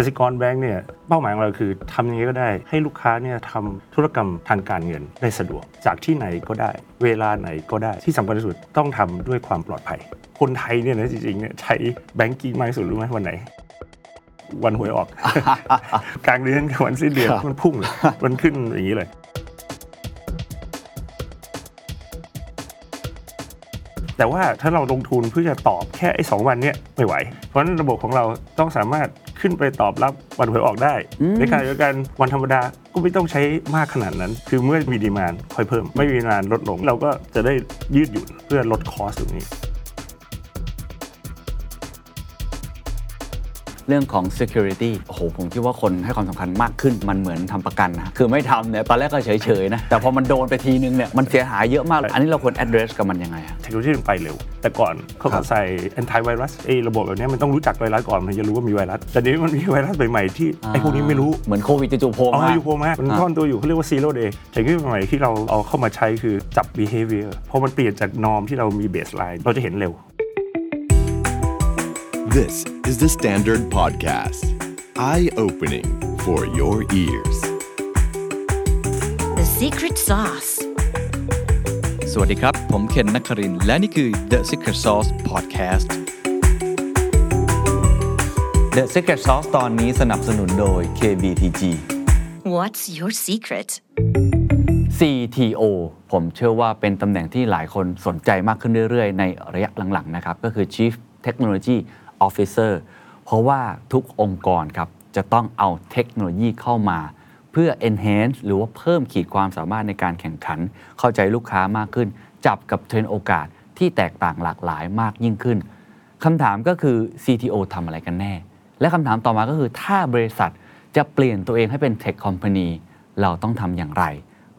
กสิกรแบงก์เนี่ยเป้าหมายของเราคือทำยังไงก็ได้ ให้ลูกค้าเนี่ยทำธุรกรรมทางการเงินได้สะดวก จากที่ไหนก็ได้ เวลาไหนก็ได้ที่สำคัญที่สุดต้องทำด้วยความปลอดภัย คนไทยเนี่ยนะจริงๆเนี่ยใช้แบงกิ้งมากที่สุดรู้ไหมวันไหนวันหวยออก กลางเดือนกับวันสิ้นเดือนมันพุ่งเลยมันขึ้นอย่างนี้เลย แต่ว่าถ้าเราลงทุนเพื่อจะตอบแค่ไอ้สองวันเนี้ยไม่ไหว เพราะฉะนั้นระบบของเราต้องสามารถ ขึ้นไปตอบรับวันหวยออกได้ ในขณะเดียวกันวันธรรมดาก็ไม่ต้องใช้มากขนาดนั้น คือเมื่อมี demand ค่อยเพิ่ม ไม่มี demand ลดลง เราก็จะได้ยืดหยุ่นเพื่อลด cost ตรงนี้ เรื่องของ security โอ้โห ผมคิดว่าคนให้ความสำคัญมากขึ้นมันเหมือนทำประกันนะคือไม่ทำเนี่ยตอนแรกก็เฉยๆนะแต่พอมันโดนไปทีนึงเนี่ยมันเสียหายเยอะมาก อันนี้เราควร address กับมันยังไงอะเทคโนโลยีมันไปเร็ว แต่ก่อนเขาครัก็บใส่ anti virus ไอ้ระบบแบบเนี้ยมันต้องรู้จักไวรัสก่อนมันจะรู้ว่ามีไวรัสแต่เดี๋ยวนี้มันมีไวรัสใหม่ๆที่ไอ้พวกนี้ไม่รู้เหมือนโควิดจู่ๆโผล่อ๋อมาอยู่โผล่มามันซ่อนตัวอยู่เขาเรียกว่า zero day เทคโนโลยีใหม่ที่เราเอาเข้ามาใช้คือจับ behavior พอมันเปลี่ยนจาก norm ที่เรามี baseline เราจะเห็นเร็ว This is the Standard Podcast. Eye opening for your ears. The secret sauce. สวัสดีครับ ผมเคนนักครินทร์และนี่คือ The Secret Sauce Podcast The Secret Sauce ตอนนี้สนับสนุนโดย KBTG What's your secret? CTO ผมเชื่อว่าเป็นตำแหน่งที่หลายคนสนใจมากขึ้นเรื่อยๆ ในระยะหลังๆ นะครับ ก็คือ Chief Technology Officer เพราะว่าทุกองค์กรครับจะต้องเอาเทคโนโลยีเข้ามา เพื่อ enhance หรือว่าเพิ่มขีดความสามารถในการแข่งขัน เข้าใจลูกค้ามากขึ้น จับกับเทรนด์โอกาสที่แตกต่างหลากหลายมากยิ่งขึ้นคำถามก็คือ CTO ทำอะไรกันแน่ และคำถามต่อมาก็คือถ้าบริษัทจะเปลี่ยนตัวเองให้เป็น Tech Company เราต้องทำอย่างไร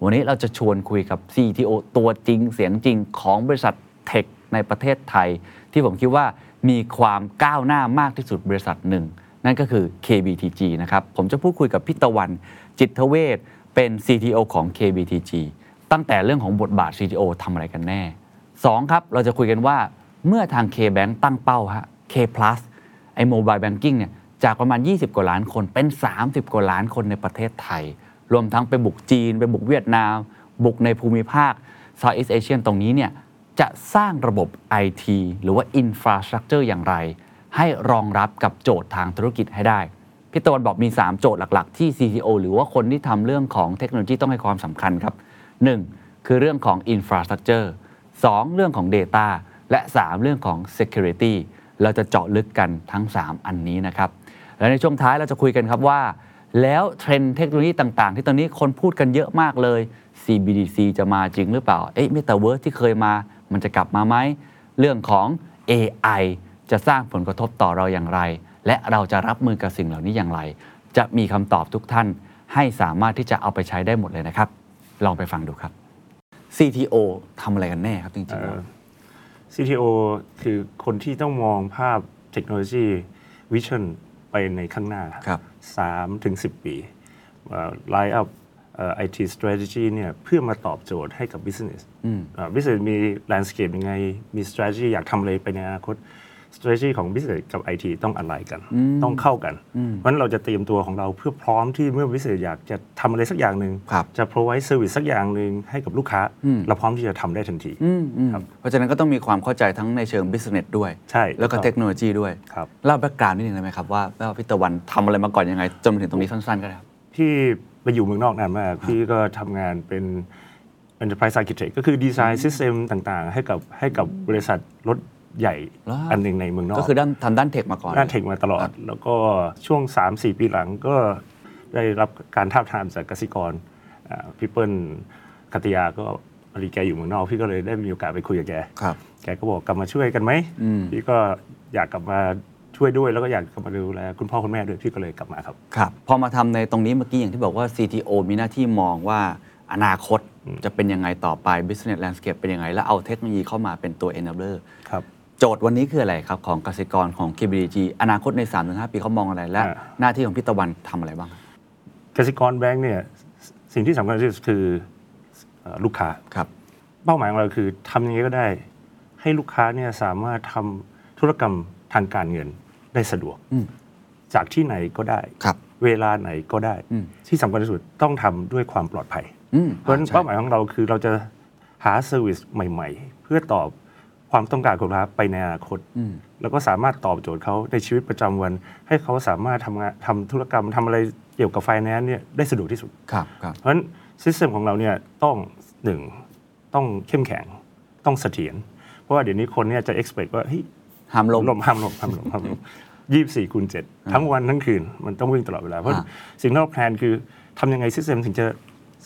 วันนี้เราจะชวนคุยกับ CTO ตัวจริงเสียงจริงของบริษัทเทคในประเทศไทย ที่ผมคิดว่า มีความก้าวหน้ามากที่สุดบริษัทหนึ่ง นั่นก็คือ KBTG นะครับ ผมจะพูดคุยกับพี่ตะวันจิตรถเวชเป็น CTO ของ KBTG ตั้งแต่เรื่องของบทบาท CTO ทำอะไรกันแน่ 2 ครับ เราจะคุยกันว่าเมื่อทาง KBank ตั้งเป้าฮะ K plus ไอ้ mobile banking เนี่ยจากประมาณ 20 กว่าล้านคนเป็น 30 กว่าล้านคนในประเทศไทย รวมทั้งไปบุกจีน ไปบุกเวียดนาม บุกในภูมิภาค Southeast Asia ตรงนี้เนี่ย จะสร้างระบบ IT หรือว่า Infrastructure อย่างไร ให้รองรับกับโจทย์ทางธุรกิจให้ได้ พี่ตะวันบอกมี 3 โจทย์หลัก ๆ ที่ CTO หรือว่าคนที่ทำเรื่องของเทคโนโลยีต้องให้ความสำคัญครับ 1. คือเรื่องของ Infrastructure 2. เรื่องของ Data และ 3 เรื่องของ Security เราจะเจาะลึกกันทั้ง 3 อันนี้นะครับ และในช่วงท้ายเราจะคุยกันครับว่า แล้วเทรนด์เทคโนโลยีต่างๆ ที่ตอนนี้คนพูดกันเยอะมากเลย CBDC จะมาจริงหรือเปล่า เอ๊ะ Metaverse ที่เคยมา มันจะกลับมาไหม เรื่องของ AI จะสร้างผลกระทบต่อเราอย่างไร และเราจะรับมือกับสิ่งเหล่านี้อย่างไร จะมีคำตอบทุกท่าน ให้สามารถที่จะเอาไปใช้ได้หมดเลยนะครับ ลองไปฟังดูครับ CTO ทำอะไรกันแน่ครับจริงๆแล้ว CTO คือคนที่ต้องมองภาพเทคโนโลยีวิชั่นไปในข้างหน้าครับสามถึงสิปีไลน์อัพ ไอที strategy เนี่ยเพื่อมาตอบโจทย์ให้กับ business อ่า business มี landscape ยังไง มี strategy อยากทำอะไรไปในอนาคต strategy ของ business กับ IT ต้องอะไรกัน ต้องเข้ากัน เพราะฉะนั้นเราจะเตรียมตัวของเราเพื่อพร้อมที่เมื่อ business อยากจะทำอะไรสักอย่างหนึ่งครับจะ provide service สักอย่างหนึ่งให้กับลูกค้า เราพร้อมที่จะทำได้ทันทีอืมอืมครับเพราะฉะนั้นก็ต้องมีความเข้าใจทั้งในเชิง business ด้วย ใช่ แล้วก็ถูกต้องเทคโนโลยีด้วยครับเล่าแบ็กกราวน์นิดนึงได้ไหมครับว่าว่าพี่ตะวันทำอะไรมาก่อนยังไงจนมาถึงตรงนี้สั้นๆก็ได้ครับพี่ไป อยู่เมืองนอกนานมากพี่ก็ทำงานเป็น enterprise architect ก็คือดีไซน์ซิสเต็มต่างๆ ให้กับให้กับบริษัทรถใหญ่เหรอฮะ อันหนึ่งในเมืองนอก ก็คือด้านทำด้านเทคมาก่อน ด้านเทคมาตลอดแล้วก็ช่วง 3-4 ปีหลังก็ได้รับการท้าบทามจากกสิกรอ่าพี่เปิ้ลกัตยาก็พอดีแกอยู่เมืองนอก พี่ก็เลยได้มีโอกาสไปคุยกับแก ครับ แกก็บอกกลับมาช่วยกันไหมอืม พี่ก็อยากกลับมา ช่วยด้วยแล้วก็อยากกลับมาดูแลคุณพ่อคุณแม่ด้วยพี่ก็เลยกลับมาครับ ครับพอมาทำในตรงนี้เมื่อกี้อย่างที่บอกว่า CTO มีหน้าที่มองว่าอนาคตจะเป็นยังไงต่อไป business landscape เป็นยังไง แล้วเอาเทคโนโลยีเข้ามาเป็นตัว enabler ครับโจทย์วันนี้คืออะไรครับ ของกสิกรของ KBDG อนาคตใน 3-5 ปีเขามองอะไรและ อ่า หน้าที่ของพี่ตะวันทำอะไรบ้างครับกสิกรแบงก์เนี่ยสิ่งที่สำคัญที่สุดคือเอ่อลูกค้า ครับ เป้าหมายของเราคือทำยังไงก็ได้ ให้ลูกค้าเนี่ยสามารถทำธุรกรรมทางการเงิน ได้สะดวกอืมจากที่ไหนก็ได้ครับเวลาไหนก็ได้อืมที่สำคัญที่สุดต้องทำด้วยความปลอดภัยอืมเพราะฉะนั้นใช่เป้าหมายของเราคือเราจะหา service ใหม่ ๆ เพื่อตอบความต้องการของลูกค้าไปในอนาคตอืมแล้วก็สามารถตอบโจทย์เขาในชีวิตประจำวัน ให้เขาสามารถทำงานทำธุรกรรมทำอะไรเกี่ยวกับไฟแนนซ์เนี่ยได้สะดวกที่สุดครับครับเพราะฉะนั้นsystem ของเราเนี่ยต้องหนึ่งต้องเข้มแข็งต้องเสถียรเพราะว่าเดี๋ยวนี้คนเนี่ยจะ expect ว่าเฮ้ย ห้ามล่มล่มห้ามล่มห้ามล่มห้ามล่มยี่สิบสี่คูณเจ็ดทั้งวันทั้งคืนมันต้องวิ่งตลอดเวลา เพราะอ่าสิ่งที่เรา plan คือทำยังไง system ถึงจะ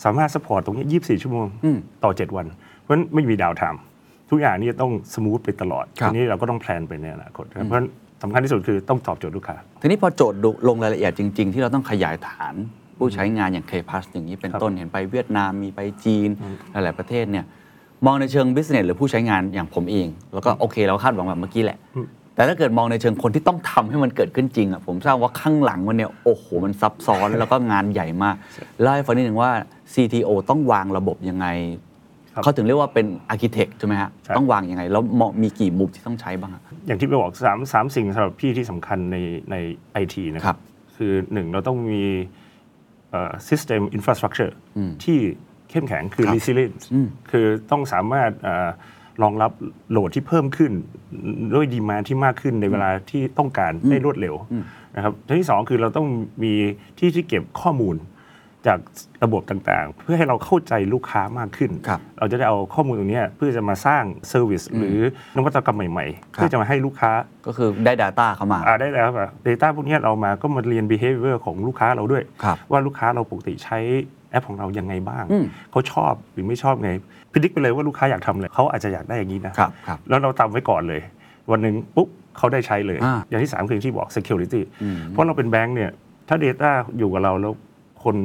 สามารถ support ตรงนี้ยี่สิบสี่ชั่วโมงอืมต่อเจ็ดวัน เพราะฉะนั้นไม่มี downtime ทุกอย่างนี่ต้อง smooth ไปตลอดครับทีนี้เราก็ต้อง plan ไปในอนาคตนะครับเพราะฉะนั้นสำคัญที่สุดคือต้องตอบโจทย์ลูกค้า ทีนี้พอโจทย์ดูลงรายละเอียดจริง ๆ ที่เราต้องขยายฐานผู้ใช้งานอย่าง K-Pass อย่างนี้เป็นครับต้นเห็นไปเวียดนามมีไปจีนหลายๆประเทศเนี่ย มองในเชิง business หรือผู้ใช้งานอย่างผมเอง แล้วก็โอเคเราคาดหวังแบบเมื่อกี้แหละ แต่ถ้าเกิดมองในเชิงคนที่ต้องทำให้มันเกิดขึ้นจริงอะผมทราบว่าข้างหลังมันเนี่ยโอ้โหมันซับซ้อนแล้วก็งานใหญ่มากเล่าให้ฟังนิดหนึ่งว่า CTO ต้องวางระบบยังไงครับเขาถึงเรียกว่าเป็น architect ใช่ไหมฮะใช่ต้องวางยังไง แล้วมองมีกี่มุมที่ต้องใช้บ้างอะอย่างที่ไปบอกสามสามสิ่งสำหรับพี่ที่สำคัญในในไอทีนะคครัรับบคือหนึ่งเราต้องมีเอ่อ system infrastructure ที่ เข้มแข็งคือครับ resilience อืมคือต้องสามารถเอ่อรองรับ load ที่เพิ่มขึ้นด้วย demand ที่มากขึ้นในเวลาที่ต้องการได้รวดเร็วนะครับที่ที่สองคือเราต้องมีที่ที่เก็บข้อมูลจากระบบต่างๆ เพื่อให้เราเข้าใจลูกค้ามากขึ้นครับเราจะได้เอาข้อมูลตรงเนี้ยเพื่อจะมาสร้าง service หรือนวัตกรรมใหม่ๆครับเพื่อจะมาให้ลูกค้าก็คือได้ Data เข้ามาอ่าได้แล้วแบบ Data พวกเนี้ยเรามาก็มาเรียน behavior ของลูกค้าเราด้วยครับว่าลูกค้าเราปกติใช้ แอปของเรายังไงบ้างอืมเขาชอบหรือไม่ชอบไงพิจิกไปเลยว่าลูกค้าอยากทำอะไรเขาอาจจะอยากได้อย่างนี้นะครับครับแล้วเราตามไว้ก่อนเลย วันหนึ่งปุ๊บเขาได้ใช้เลยอ่าอย่างที่สามคือที่บอก security อืมเพราะเราเป็นแบงก์เนี่ยถ้า Data อยู่กับเราแล้วคน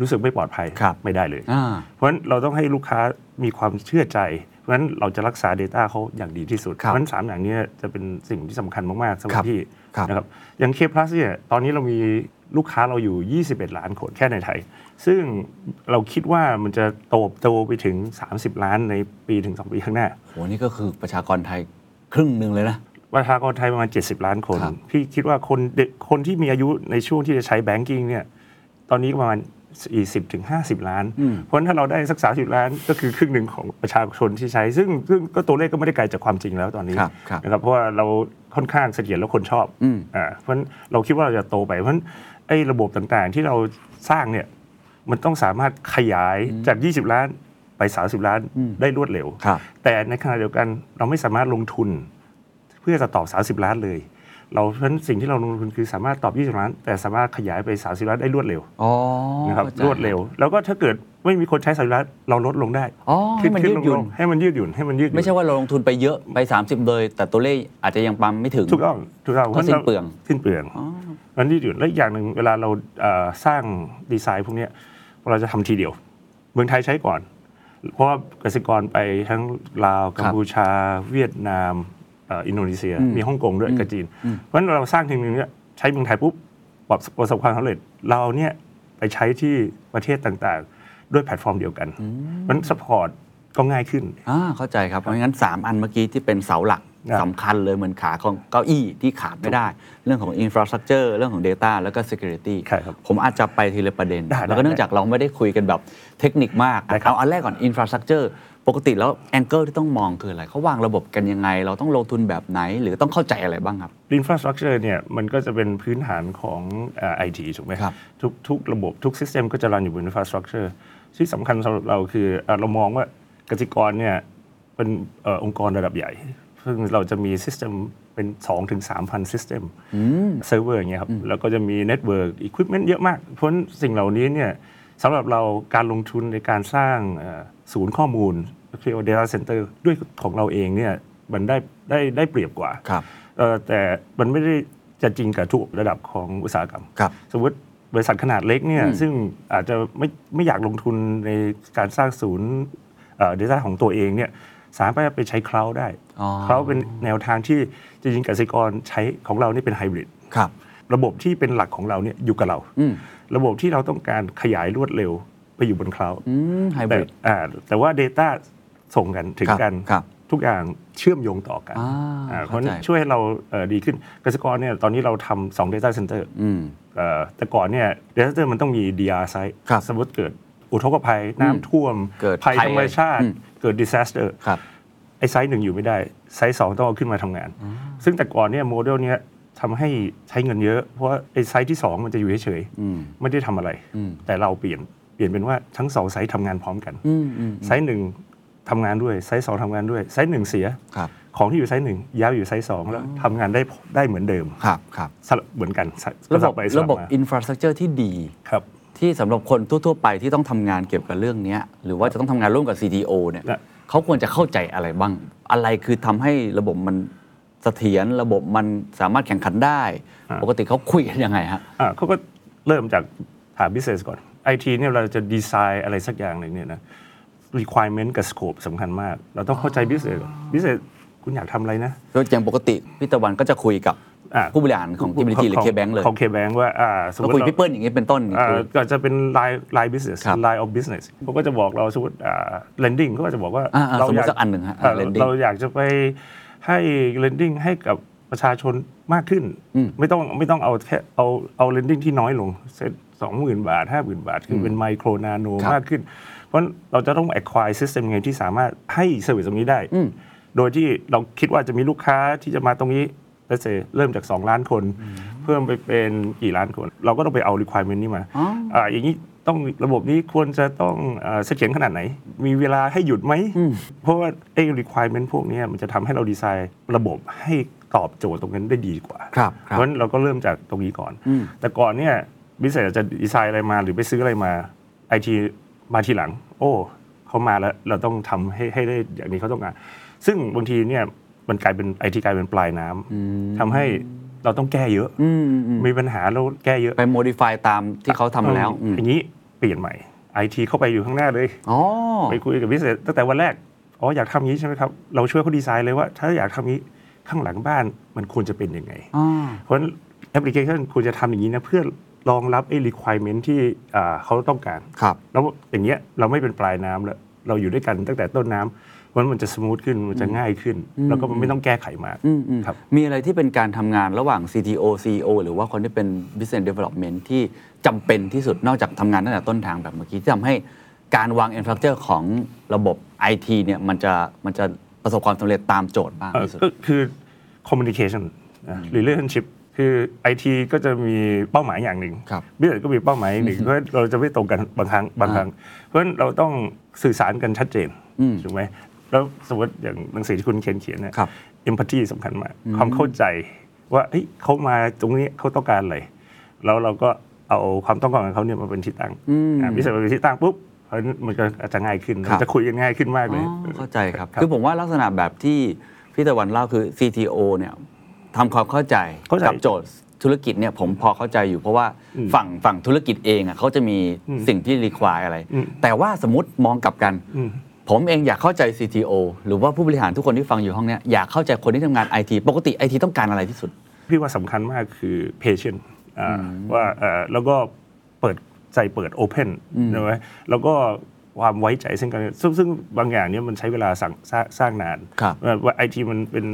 รู้สึกไม่ปลอดภัยครับไม่ได้เลยอ่าเพราะฉะนั้นเราต้องให้ลูกค้ามีความเชื่อใจ เพราะฉะนั้นเราจะรักษา Data เขาอย่างดีที่สุดครับเพราะฉะนั้นสามอย่างเนี้จะเป็นสิ่งที่สำคัญมาก ๆสำหครัรับบพี่ครับนะครับอย่าง K Plus เนี่ยตอนนี้เรามีลูกค้าเราอยู่ 21 ล้านคนแค่ในไทย ซึ่งเราคิดว่ามันจะโตโตไปถึง 30 ล้านในปีถึง 2 ปีข้างหน้าโหนี่ก็คือประชากรไทยครึ่งหนึ่งเลยนะประชากรไทยประมาณ 70 ล้านคนครับพี่คิดว่าคนเด็กคนที่มีอายุในช่วงที่จะใช้แบงกิ้งเนี่ยตอนนี้ประมาณ 40ถึง50 ล้าน อืม เพราะฉะนั้นถ้าเราได้สัก 30 ล้านก็คือครึ่งหนึ่งของประชาชนที่ใช้ ซึ่งซึ่งก็ตัวเลขก็ไม่ได้ไกลจากความจริงแล้วตอนนี้ครับครับ นะครับเพราะว่าเราค่อนข้างเสถียรแล้วคนชอบ อืม อ่าเพราะฉะนั้นเราคิดว่าเราจะโตไปเพราะฉะนั้นไอ้ระบบต่างๆที่เราสร้างเนี่ย มันต้องสามารถขยายจาก 20 ล้านไป 30 ล้านได้รวดเร็วครับแต่ในขณะเดียวกันเราไม่สามารถลงทุน เพื่อจะตอบ 30 ล้านเลย เราเพราะฉะนั้นสิ่งที่เราลงทุนคือสามารถตอบ 20 ล้าน แต่สามารถขยายไป 30 ล้านได้รวดเร็วอ๋อนะครับข้าใจรวดเร็ว แล้วก็ถ้าเกิดไม่มีคนใช้30ล้านเราลดลงได้อ๋อให้มันขึ้ยืดหยุ่นลงๆให้มันยืดหยุ่นให้มันยืดหยุ่นไม่ใช่ว่าเราลงทุนไปเยอะไป 30 เลย แต่ตัวเลขอาจจะยังปั๊มไม่ถึงถูกต้องถูกต้องก็สิ้นเปลืองสิ้นเปลืองอ๋อมันยืดหยุ่นและอีกอย่างหนึ่งเวลาเราเอ่อสร้างดีไซน์พวกเนี้ย เราจะทำทีเดียว เมืองไทยใช้ก่อน เพราะว่าเกษตรกรไปทั้งลาวกัมพูชา เวียดนามเอ่ออินโดนีเซียอืมมีฮ่องกงด้วยอืมกับจีนอืมเพราะฉะนั้นเราสร้างทีนึงเนี้ยใช้เมืองไทยปุ๊บประสบประสบความสำเร็จเราเนี่ยไปใช้ที่ประเทศต่างๆ ด้วยแพลตฟอร์มเดียวกันเพราะฉะนั้น support ก็ง่ายขึ้นอ่าเข้าใจครับเพราะงั้น 3 อันเมื่อกี้ที่เป็นเสาหลักครับ สำคัญเลยเหมือนขาของเก้าอี้ที่ขาดไม่ได้ เรื่องของ infrastructure เรื่องของ data แล้วก็ security ใช่ครับผมอาจจะไปทีละประเด็นได้แล้วก็ได้เนื่องจากเราไม่ได้คุยกันแบบเทคนิคมากได้ครับเอาอันแรกก่อน infrastructure ปกติแล้ว angle ที่ต้องมองคืออะไรเขาวางระบบกันยังไง เราต้องลงทุนแบบไหน หรือต้องเข้าใจอะไรบ้างครับ infrastructure เนี่ยมันก็จะเป็นพื้นฐานของไอทีถูกไหมครับทุกทุกระบบทุก system ก็จะ run อยู่บน infrastructure ที่สำคัญสำหรับเราคือเอ่อเรามองว่ากสิกรเนี่ยเป็นเอ่อองค์กรระดับใหญ่ ซึ่งเราจะมี system เป็น 2-3ถึง3,000 system server อย่างเงี้ยครับ แล้วก็จะมี network อุปกรณ์เยอะมาก เพราะฉะนั้นสิ่งเหล่านี้เนี่ยสำหรับเราการลงทุนในการสร้างเอ่อศูนย์ข้อมูลเรียกว่า data center ด้วยของเราเองเนี่ยมันได้ได้ได้เปรียบกว่าครับเอ่อแต่มันไม่ได้จะจริงกับทุกระดับของอุตสาหกรรมครับสมมติบริษัทขนาดเล็กเนี่ยอืมซึ่งอาจจะไม่ไม่อยากลงทุนในการสร้างศูนย์ data ของตัวเองเนี่ย สามารถไปใช้ cloud ได้อ๋อ cloud เป็นแนวทางที่จริงๆกสิกรใช้ของเรานี่เป็นไฮบริดครับระบบที่เป็นหลักของเราเนี่ยอยู่กับเราอืมระบบที่เราต้องการขยายรวดเร็วไปอยู่บนคลาวด์อืมไฮบแต่ริดอ่าแต่ว่า Data ส่งกันถึงกันครับทุกอย่างเชื่อมโยงต่อกันอ่าอ่าเพเข้าราะใจฉะนั้นช่วยให้เราเอ่อดีขึ้นกสิกรเนี่ยตอนนี้เราทำสอง data center อืมเอ่อแต่ก่อนเนี่ย data center มันต้องมี DR site ครับสมมติเกิด อุทกภัยน้ำท่วม เกิดภัยภัยธรรมชาติ อืม เกิด disaster ครับ ไอ้ไซส์หนึ่งอยู่ไม่ได้ ไซส์สองต้องเอาขึ้นมาทำงาน ซึ่งแต่ก่อนเนี่ยโมเดลเนี้ยทำให้ใช้เงินเยอะ เพราะว่าไอ้ไซส์ที่สองมันจะอยู่เฉยๆอืมไม่ได้ทำอะไร อืม แต่เราเปลี่ยนเปลี่ยนเป็นว่าทั้งสองไซส์ทำงานพร้อมกัน อืมอืมไซส์หนึ่งทำงานด้วยไซส์สองทำงานด้วยไซส์หนึ่งเสีย ครับ ของที่อยู่ไซส์หนึ่งย้ายอยู่ไซส์สองแล้วทำงานได้ได้เหมือนเดิมครับ ครับ สลับเหมือนกันสระบบสลัไปสลัระบบมา อินฟราสตรักเจอร์ที่ดี ครับ ที่สำหรับคนทั่วๆไปที่ต้องทำงานเกี่ยวกับเรื่องเนี้ยหรือว่าจะต้องทำงานร่วมกับ CTO เนี่ยนะเขาควรจะเข้าใจอะไรบ้าง อะไรคือทำให้ระบบมันเสถียรระบบมันสามารถแข่งขันได้ ปกติเขาคุยกันยังไงฮะ อ่าเขาก็เริ่มจากถาม business ก่อนไอทีเนี่ยเราจะดีไซน์อะไรสักอย่างหนึ่งเนี่ยนะ requirement กับ scope สำคัญมาก เราต้องเข้าใจ business ก่อน business คุณอยากทำอะไรนะ โดยอย่างปกติพี่ตะวันก็จะคุยกับอ่า ผู้บริหารของที่บริทีหรือเคแบงเลยของ K-Bank ว่าอ่าสมมก็ติคุยเราพี่เปิ้ลอย่างนี้เป็นต้นอ่าคือก็จะเป็น line line business ครับ line of business เขาก็จะบอกเราสมมติอ่า lending เขาก็จะบอกว่าอ่าอ่าเราสมมุติอยากสักอันหนึ่งฮะอ่า lending เราอยากจะไปให้ lending ให้กับประชาชนมากขึ้นอืมไม่ต้องไม่ต้องเอาแค่เอาเอา lending ที่น้อยลงเซ็สองหมื่นบาทห้าหมื่นบาท คือเป็นไมโครนาโนครับมากขึ้น เพราะเราจะต้อง acquire system ยังไงที่สามารถให้ service ตรงนี้ได้อืมโดยที่เราคิดว่าจะมีลูกค้าที่จะมาตรงนี้ เลเซเริ่มจาก 2 ล้านคน เพิ่มไปเป็นกี่ล้านคน เราก็ต้องไปเอา requirement นี้มาอ๋ออ่าอย่างนี้ต้องระบบนี้ควรจะต้องเอ่อเสถียรขนาดไหน มีเวลาให้หยุดไหม เพราะว่าไอ้ requirement พวกเนี้ยมันจะทำให้เราดีไซน์ระบบให้ตอบโจทย์ตรงนั้นได้ดีกว่าครับคเพรับราะฉะนั้นเราก็เริ่มจากตรงนี้ก่อนอืมแต่ก่อนเนี่ยบิสเนสจะดีไซน์อะไรมาหรือไปซื้ออะไรมาไอทีมาทีหลัง โอ้เขามาแล้วเราต้องทำให้ให้ได้อย่างนี้เขาต้องการซึ่งบางทีเนี่ย มันกลายเป็นไอทีกลายเป็นปลายน้ำทำให้เราต้องแก้เยอะอืมอืมมีปัญหาแล้วแก้เยอะไป modify ตามที่เขาทำมาแล้วเออือมอย่างนี้เปลี่ยนใหม่ไอทีเข้าไปอยู่ข้างหน้าเลยอ๋อไปคุยกับบิสเนสตั้งแต่วันแรกอ๋ออยากทำอย่างนี้ใช่ไหมครับ เราช่วยเขาดีไซน์เลยว่า ถ้าอยากทำอย่างนี้ข้างหลังบ้านมันควรจะเป็นยังไงอ๋อเพราะฉะนั้นแอปพลิเคชันควรจะทำอย่างนี้นะเพื่อรองรับไอ้ requirement ที่อ่าเขาต้องการครับแล้วอย่างเงี้ยเราไม่เป็นปลายน้ำแล้วเราอยู่ด้วยกันตั้งแต่ต้นน้ำ เพราะฉะนั้นมันจะสมูทขึ้นมันจะง่ายขึ้น แล้วก็ไม่ต้องแก้ไขมากอืมอืมครับมีอะไรที่เป็นการทำงานระหว่าง CTO CEO หรือว่าคนที่เป็น business development ที่จำเป็นที่สุดนอกจากทำงานตั้งแต่ต้นทางแบบเมื่อกี้ที่ทำให้การวาง infrastructure ของระบบ IT เนี่ยมันจะมันจะประสบความสำเร็จตามโจทย์บ้างเอ่อที่สุดก็คือ communication นะ relationship คือไอทีก็จะมีเป้าหมายอย่างหนึ่งครับบิสเนสก็มีเป้าหมายอย่างหนึ่งเพราะเราจะไม่ตรงกันบางครั้งบางครั้ง เพราะฉะนั้นเราต้องสื่อสารกันชัดเจนอืมถูกไหม แล้วสมมติอย่างหนังสือที่คุณเขียนเขียนเนี่ยครับ empathy สำคัญมากความเข้าใจว่าเฮ้ยเขามาตรงนี้เขาต้องการอะไรแล้วเราก็เอาความต้องการของเขาเนี่ยมาเป็นที่ตั้งอืมอ่าบิสเนสมาเป็นที่ตั้งปุ๊บเพราะฉะนั้นมันก็อาจจะง่ายขึ้นครับจะคุยกันง่ายขึ้นมากเลยอ๋อเข้าใจครับ คือผมว่าลักษณะแบบที่พี่ตะวันเล่าคือ CTO เนี่ยทำความเข้าใจเข้าใจกับโจทย์ธุรกิจเนี่ยผมพอเข้าใจอยู่เพราะว่าอืมฝั่งฝั่งธุรกิจเองอะเขาจะมีอืมสิ่งที่รีควายอะไรอืมแต่ว่าสมมติมองกลับกันอืม ผมเองอยากเข้าใจ CTO หรือว่าผู้บริหารทุกคนที่ฟังอยู่ห้องเนี้ยอยากเข้าใจคนที่ทำงาน IT ปกติ IT ต้องการอะไรที่สุด พี่ว่าสำคัญมากคือ patient อ่าว่าเอ่อแล้วก็เปิดใจเปิด open ใช่ไหมแล้วก็ความไว้ใจซึ่งกันและกันซึ่งซึ่งบางอย่างเนี่ยมันใช้เวลาสั่งสร้างสร้างนานครับ ว่าว่าไอทีมันเป็น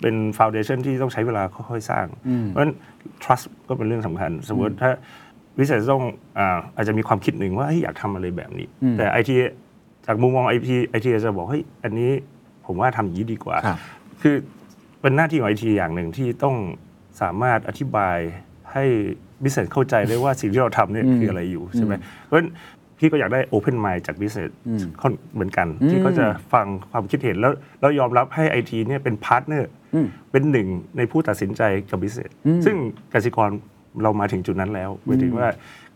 เป็น foundation ที่ต้องใช้เวลาค่อยๆสร้าง เพราะฉะนั้น trust ก็เป็นเรื่องสำคัญ สมมติถ้าวิสัยต้องอาอาจจะมีความคิดหนึ่งว่าเฮ้ยอยากทำอะไรแบบนี้ แต่ไอที จากมุมมองไอทีไอทีจะบอกเฮ้ยอันนี้ผมว่าทำอย่างนี้ดีกว่าครับคือเป็นหน้าที่ของไอทีอย่างหนึ่งที่ต้องสามารถอธิบายให้บิสเนสเข้าใจได้ว่าสิ่งที่เราทำเนี่ยอืมคืออะไรอยู่ใช่ไหมเพราะฉะนั้นพี่ก็อยากได้ Open Mind จากบิสเนสเหมือนกันที่เขาจะฟังความคิดเห็นแล้วแล้วยอมรับให้ไอทีเนี่ยเป็นพาร์ทเนอร์อืม เป็นหนึ่งในผู้ตัดสินใจกับบิสเนสซึ่งกสิกรเรามาถึงจุดนั้นแล้วหมายถึงว่า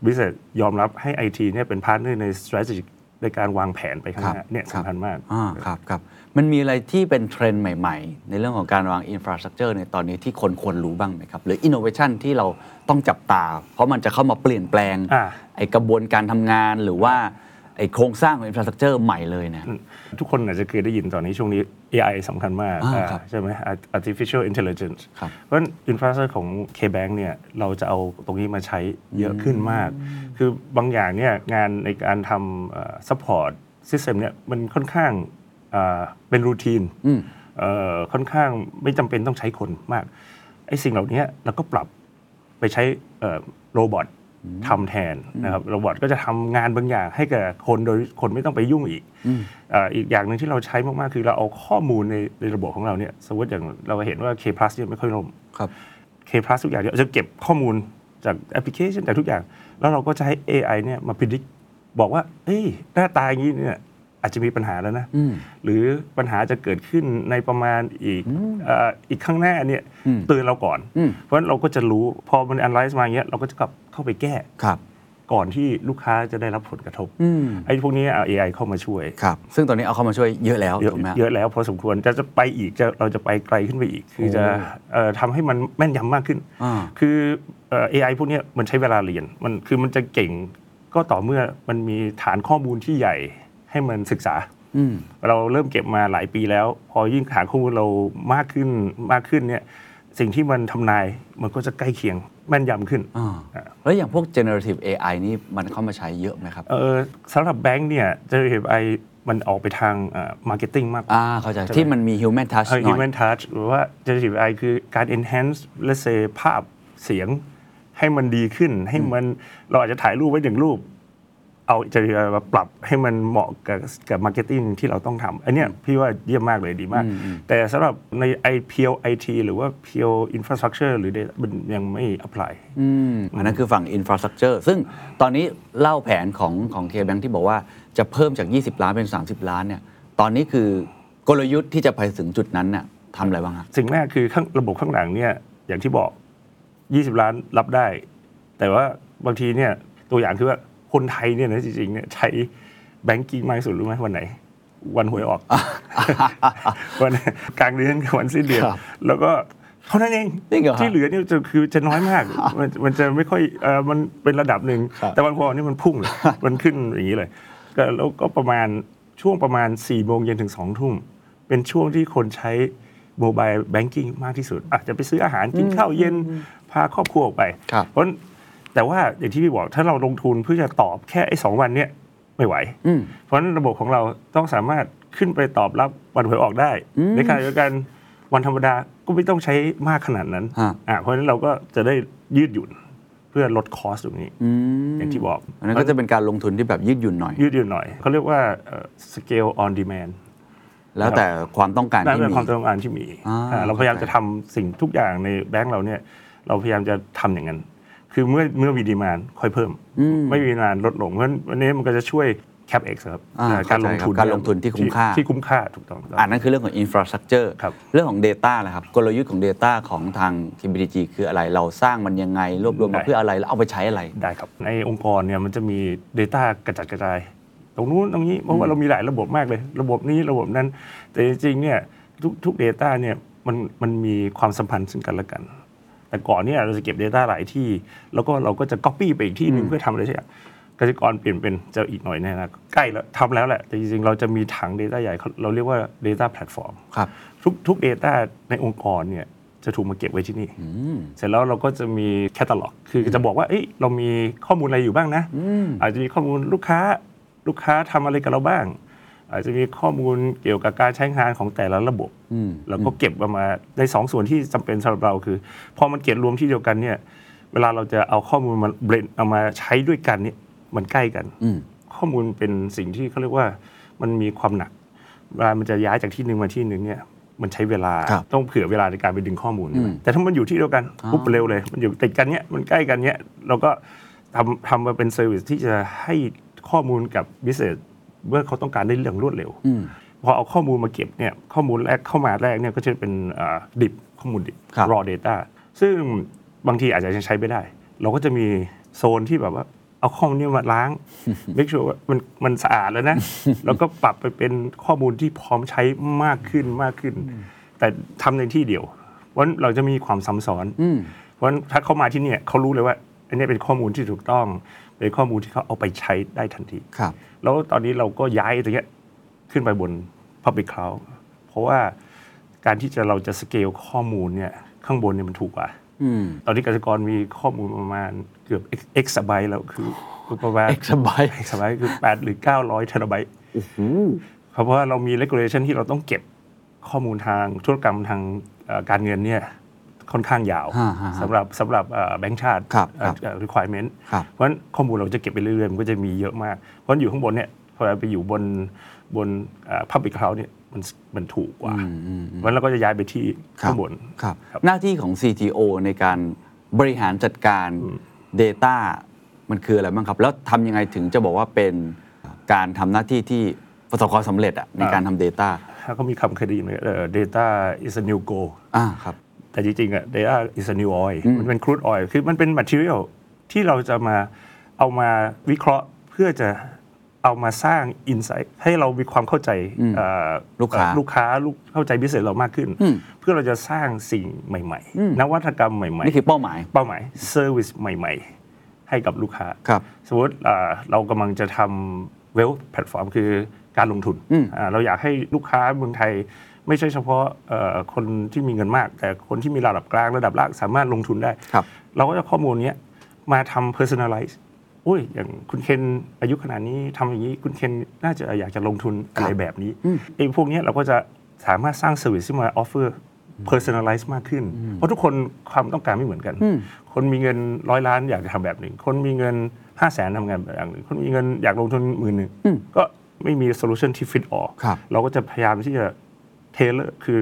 บิสเนสยอมรับให้ไอทีเนี่ยเป็นพาร์ทเนอร์ใน strategy ในการวางแผนไปข้างหน้าเนี่ยสำคัญมากอ่าครับครับมันมีอะไรที่เป็นเทรนด์ใหม่ๆ ในเรื่องของการวางอินฟราสตรักเจอร์ในตอนนี้ที่คนควรรู้บ้างไหมครับ หรืออินโนเวชันที่เราต้องจับตา เพราะมันจะเข้ามาเปลี่ยนแปลงอ่าไอกระบวนการทำงานหรือว่าไอโครงสร้างของอินฟราสตรักเจอร์ใหม่เลยเนี่ยทุกคนอาจจะเคยได้ยินตอนนี้ช่วงนี้ AI สำคัญมากอ่าอ่าครับใช่ไหม artificial intelligence ครับเพราะฉะนั้น infrastructure ของ KBank เนี่ยเราจะเอาตรงนี้มาใช้เยอะขึ้นมาก คือบางอย่างเนี่ยงานในการทำเอ่อ support system เนี่ยมันค่อนข้างอ่าเป็นรูทีนอืมเอ่อค่อนข้างไม่จำเป็นต้องใช้คนมากไอ้สิ่งเหล่านี้เราก็ปรับไปใช้เอ่อโรบอท ทำแทนนะครับโรบอทก็จะทำงานบางอย่างให้กับคนโดยคนไม่ต้องไปยุ่งอีกเอ่ออีกอย่างหนึ่งที่เราใช้มากๆ คือเราเอาข้อมูลในในระบบของเราเนี่ยสมมติอย่างเราเห็นว่า K plus เนี่ยไม่ค่อยล่มครับ K plus ทุกอย่างเนี่ยจะเก็บข้อมูลจากแอปพลิเคชันจากทุกอย่าง แล้วเราก็จะให้ AI เนี่ยมาพิจิตบอกว่า เอ้ยหน้าตาอย่างนี้เนี่ยอาจจะมีปัญหาแล้วนะอืมหรือปัญหาจะเกิดขึ้นในประมาณอีกเอ่ออีกข้างหน้าเนี่ยเตือนเราก่อนอืมเพราะฉะนั้นเราก็จะรู้พอมัน analyze มาอย่างเงี้ยเราก็จะกลับ เข้าไปแก้ครับ ก่อนที่ลูกค้าจะได้รับผลกระทบอืมไอ้พวกนี้เอา AI เข้ามาช่วยครับ ซึ่งตอนนี้เอาเข้ามาช่วยเยอะแล้วเยอะถูกไหมฮะ เยอะแล้วพอสมควรจะจะไปอีกจะเราจะไปไกลขึ้นไปอีก คือจะเอ่อทำให้มันแม่นยำมากขึ้น อ่า คือเอ่อ AI พวกเนี้ยมันใช้เวลาเรียนมันคือมันจะเก่งก็ต่อเมื่อมันมีฐานข้อมูลที่ใหญ่ให้มันศึกษา อืม เราเริ่มเก็บมาหลายปีแล้ว พอยิ่งฐานข้อมูลเรามากขึ้นมากขึ้นเนี่ยสิ่งที่มันทำนายมันก็จะใกล้เคียง แม่นยำขึ้น อ่าแล้วอย่างพวก generative AI นี่มันเข้ามาใช้เยอะไหมครับ เออสำหรับแบงค์เนี่ยจะเห็นไอมันออกไปทางมาร์เก็ตติ้งมากกว่า อ่า เข้าใจที่มันมี human touch เอ่อหน่อย human touch หรือว่า generative AI คือการ enhance let's say ภาพเสียงให้มันดีขึ้น ให้มันเราอาจจะถ่ายรูปไว้หนึ่งรูป เอา generative AI มาปรับให้มันเหมาะกับกับ marketing ที่เราต้องทำอันเนี้ยพี่ว่าเยี่ยมมากเลยดีมาก แต่สำหรับใน i p l IT หรือว่า pure infrastructure หรือ data มันยังไม่ apply อืมอันนั้นคือฝั่ง infrastructure ซึ่งตอนนี้เล่าแผนของของ KBank ที่บอกว่าจะเพิ่มจาก 20 ล้านเป็น 30 ล้านเนี่ยตอนนี้คือกลยุทธ์ที่จะไปถึงจุดนั้นเนี่ยทำอะไรบ้างครับสิ่งแรกคือข้างระบบข้างหลังเนี่ยอย่างที่บอก 20 ล้านรับได้ แต่ว่าบางทีเนี่ยตัวอย่างคือว่า คนไทยเนี่ยนะจริงๆเนี่ยใช้แบงกิ้งมากที่สุดรู้ไหมวันไหน วันหวยออกวันกลางเดือนกับวันสิ้นเดือนครับแล้วก็เท่านั้นเองจริงเหรอฮะที่เหลือเนี่ยจะคือจะน้อยมากมันมันจะไม่ค่อยเออมันเป็นระดับหนึ่งครับแต่วันพอนี่มันพุ่งเลยมันขึ้นอย่างนี้เลยก็แล้วก็ประมาณช่วงประมาณ4ี่โมงเย็นถึงสองทุ่มเป็นช่วงที่คนใช้โมบายแบงกิ้งมากที่สุดอาจจะไปซื้ออาหารกินข้าวเย็นพาครอบครัวออกไปครับเพราะ แต่ว่าอย่างที่พี่บอกถ้าเราลงทุนเพื่อจะตอบแค่ไอ้สองวันเนี้ยไม่ไหวอืมเพราะฉะนั้นระบบของเราต้องสามารถขึ้นไปตอบรับวันหวยออกได้ ในขณะเดียวกันวันธรรมดาก็ไม่ต้องใช้มากขนาดนั้นฮะอะเพราะฉะนั้นเราก็จะได้ยืดหยุ่นเพื่อลดคอสตรงนี้อืมอย่างที่บอกอันนั้นก็จะเป็นการลงทุนที่แบบยืดหยุ่นหน่อย ยืดหยุ่นหน่อยเขาเรียกว่าเอ่อ scale on demand แล้วแต่ความต้องการนั่นที่เป็นมีความต้องการที่มีอ่าอ่าเราพยายามเข้าใจจะทำสิ่งทุกอย่างในแบงก์เราเนี่ย เราพยายามจะทำอย่างนั้น คือเมื่อเมื่อมีดีมานค่อยเพิ่ม ไม่มีดีมานลดลงเพราะฉะนั้นวันนี้มันก็จะช่วย CapEx ครับอ่าอ่าการลงทุนเข้าใจครับการลงทุนที่คุ้มค่าที่คุ้มค่าถูกต้องถูกต้องอันนั้นคือเรื่องของ infrastructure ครับเรื่องของ Data นะครับกลยุทธ์ของ Data ของทาง KBDG คืออะไรเราสร้างมันยังไง รวบรวมมาได้เพื่ออะไรแล้วเอาไปใช้อะไรได้ครับ ในองค์กรเนี่ยมันจะมี Data กระจัดกระจาย ตรงนู้นตรงนี้เพราะว่าเรามีหลายระบบมากเลย ระบบนี้ระบบนั้น แต่จริงๆเนี่ยทุกทุก Data เนี่ยมันมันมีความสัมพันธ์ซึ่งกันและกัน แต่ก่อนเนี่ยเราจะเก็บ Data หลายที่ แล้วก็เราก็จะ Copy ไปอีกที่หนึ่งเพื่อทำอะไรสักอย่างกสิกรเปลี่ยนเป็นจะอีกหน่อยแน่นะใกล้แล้วทำแล้วแหละ แต่จริงๆ เราจะมีถัง Data ใหญ่เขาเราเรียกว่า Data Platform ครับทุกทุก Data ในองค์กรเนี่ยจะถูกมาเก็บไว้ที่นี่อืมเสร็จแล้วเราก็จะมีแคตตาล็อก คือจะบอกว่าเอ้ยเรามีข้อมูลอะไรอยู่บ้างนะ อาจจะมีข้อมูลลูกค้าลูกค้าทำอะไรกับเราบ้าง อาจจะมีข้อมูลเกี่ยวกับการใช้งานของแต่ละระบบอืมแล้วก็เก็บมามาในสองส่วนที่จำเป็นสำหรับเราคือพอมันเก็บรวมที่เดียวกันเนี่ย เวลาเราจะเอาข้อมูลมาเบรนเอามาใช้ด้วยกันเนี่ยมันใกล้กันอืมข้อมูลเป็นสิ่งที่เขาเรียกว่ามันมีความหนักเวลามันจะย้ายจากที่หนึ่งมาที่หนึ่งเนี่ยมันใช้เวลาครับต้องเผื่อเวลาในการไปดึงข้อมูลอืมแต่ถ้ามันอยู่ที่เดียวกันอ๋อปุ๊บเร็วเลย มันอยู่ติดกันเนี้ยมันใกล้กันเนี้ยเราก็ทำทำมาเป็นเซอร์วิสที่จะให้ข้อมูลกับบิสเนส เมื่อเขาต้องการได้เรื่องรวดเร็วอืมพอเอาข้อมูลมาเก็บเนี่ยข้อมูลแรกเข้ามาแรกเนี่ยก็จะเป็นอ่าดิบข้อมูลดิบครับ raw data ซึ่งบางทีอาจจะยังใช้ไม่ได้ เราก็จะมีโซนที่แบบว่าเอาข้อมูลเนี้มาล้าง make sure ว่ามันมันสะอาดแล้วนะ แล้วก็ปรับไปเป็นข้อมูลที่พร้อมใช้มากขึ้นมากขึ้น แต่ทำในที่เดียวเพราะฉะนั้นเราจะมีความซ้ำซ้อนอืมเพราะฉะนั้นถ้าเขามาที่เนี่ยเขารู้เลยว่า อันนี้เป็นข้อมูลที่ถูกต้อง เป็นข้อมูลที่เขาเอาไปใช้ได้ทันทีครับแล้วตอนนี้เราก็ย้ายตรงเนี้ยขึ้นไปบน Public Cloud เพราะว่าการที่จะเราจะสเกลข้อมูลเนี่ยข้างบนเนี่ยมันถูกกว่าอืมตอนนี้กสิกรมีข้อมูลประมาณเกือบ x ไบต์แล้วคือคือประมาณ exabyte x ไบต์คือ 8 หรือ 900เทราไบต์โอ้โหเพราะว่าเรามี regulation ที่เราต้องเก็บข้อมูลทางธุรกรรมทางเอ่อการเงินเนี่ย ค่อนข้างยาวฮะฮะฮะสำหรับสำหรับเอ่อแบงก์ชาติครับเอ่อครับเอ่อ requirement ครับเพราะฉะนั้นข้อมูลเราจะเก็บไปเรื่อยๆ มันก็จะมีเยอะมาก เพราะฉะนั้นอยู่ข้างบนเนี่ยพอเราไปอยู่บนบนเอ่อ public cloud เนี่ยมันมันถูกกว่าเพราะฉะนั้นเราก็จะย้ายไปที่ข้างบนครับครับหน้าที่ของ CTO ในการบริหารจัดการ Data มันคืออะไรบ้างครับ แล้วทำยังไงถึงจะบอกว่าเป็นการทำหน้าที่ที่ประสบความสำเร็จอะในการทำ Data ถ้าก็มีคำเคยได้ยินไหมเอ่อ data is a new gold อ่าครับ แต่จริงๆอะ data is a new oil มันเป็น crude oil คือมันเป็น material ที่เราจะมาเอามาวิเคราะห์เพื่อจะเอามาสร้าง insight ให้เรามีความเข้าใจเอ่อลูกค้าเอ่อลูกค้าลูกเข้าใจบิสเนสเรามากขึ้น เพื่อเราจะสร้างสิ่งใหม่ๆ นวัตกรรมใหม่นี่คือเป้าหมายๆเป้าหมาย service ใหม่ ๆ ให้กับลูกค้าครับสมมติอ่าเรากำลังจะทำ wealth platform คือการลงทุนอ่าเราอยากให้ลูกค้าเมืองไทย ไม่ใช่เฉพาะเอ่อคนที่มีเงินมาก แต่คนที่มีระดับกลางระดับล่างสามารถลงทุนได้ครับเราก็จะข้อมูลเนี้ยมาทำ personalize อุ้ยอย่างคุณเคนอายุขนาดนี้ทำอย่างนี้คุณเคนน่าจะอยากจะลงทุนอะไรแบบนี้ไอ้พวกเนี้ยเราก็จะสามารถสร้าง service ที่มา offer personalize มากขึ้น เพราะทุกคนความต้องการไม่เหมือนกัน คนมีเงินร้อยล้านอยากจะทำแบบหนึ่ง คนมีเงินห้าแสนทำงานแบบหนึ่ง คนมีเงินอยากลงทุนหมื่นหนึ่งก็ไม่มี solution ที่ fit all ครับเราก็จะพยายามที่จะ เทเลอร์คือ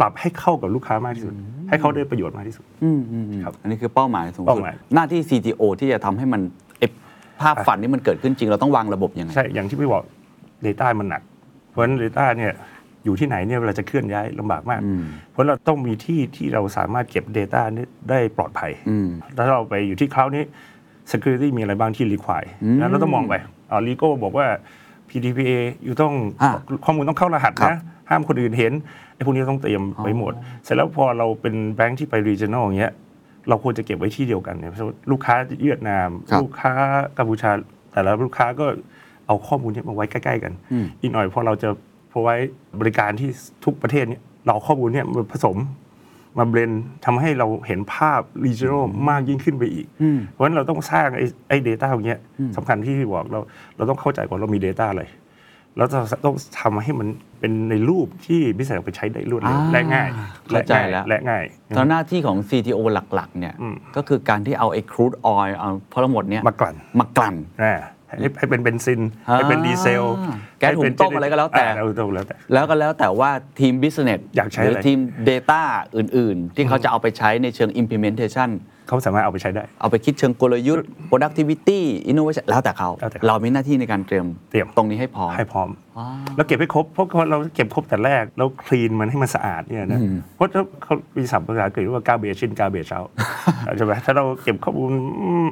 ปรับให้เข้ากับลูกค้ามากที่สุด ให้เขาได้ประโยชน์มากที่สุดอืมอืมอืมครับอันนี้คือเป้าหมายสูงเป้าสุดหมายหน้าที่ CTO ที่จะทำให้มันไอ้ภาพฝันนี้มันเกิดขึ้นจริงเราต้องวางระบบยังไงใช่อย่างที่พี่บอก Data มันหนัก เพราะฉะนั้น Data เนี่ยอยู่ที่ไหนเนี่ยเวลาจะเคลื่อนย้ายลำบากมาก เพราะเราต้องมีที่ที่เราสามารถเก็บ Data นี้ได้ปลอดภัยอืมถ้าเราไปอยู่ที่คลาวนี้ security มีอะไรบ้างที่ require แล้วเราต้องมองไปอ่า legal บอกว่า PDPA อยู่ต้องอ่าข้อมูลต้องเข้ารหัสครับนะ ห้ามคนอื่นเห็นไอ้พวกนี้ต้องเตรียมไว้หมด เสร็จแล้วพอเราเป็นแบงค์ที่ไป regional อย่างเงี้ยเราควรจะเก็บไว้ที่เดียวกันเนี่ยสมมุติลูกค้าเวียดนามครับลูกค้ากัมพูชา แต่ละลูกค้าก็เอาข้อมูลเนี้มาไว้ใกล้ๆกัน อีกหน่อยพอเราจะพอไว้บริการที่ทุกประเทศเนี่ยเราเอาข้อมูลเนี่ยมาผสมมาเบลนทำให้เราเห็นภาพ regional มากยิ่งขึ้นไปอีก เพราะฉะนั้นเราต้องสร้างไอ้ไอ้ data ตรงเนี้ยสำคัญที่พี่บอกเราเราต้องเข้าใจก่อนเรามี data อะไร แล้วเราต้องทำให้มันเป็นในรูปที่พิเศษเอาไปใช้ได้รวดเร็วอ่าและง่ายเข้าใจแล้ว และง่ายตอนหน้าที่ของ CTO หลักๆ เนี่ยอืมก็คือการที่เอาไอ้ crude oil เอาทั้งหมดเนี่ยมากลั่น มากลั่น อ่าให้ให้เป็นเบนซิน ให้เป็นดีเซลอ่าแก๊สหุงต้มอะไรก็แล้วแต่าแล้วต้มแล้วแต่ แล้วก็แล้วแต่ว่าทีม business อยากใช้หรือะไร ทีม data อื่น ๆ ที่เขาจะเอาไปใช้ในเชิง implementation เขาสามารถเอาไปใช้ได้ เอาไปคิดเชิงกลยุทธ์ productivity innovation แล้วแต่เขา แล้วแต่เขาเรามีหน้าที่ในการเตรียมเตรียม ตรงนี้ให้พร้อม ให้พร้อมแล้วเก็บให้ครบเพราะเราเก็บครบแต่แรกแล้วคลีนมันให้มันสะอาดเนี่ยนะเพราะถ้าเขามีศัพท์ภาษาอังกฤษว่า garbage in garbage out ใช่ไหมถ้าเราเก็บข้อมูลอืม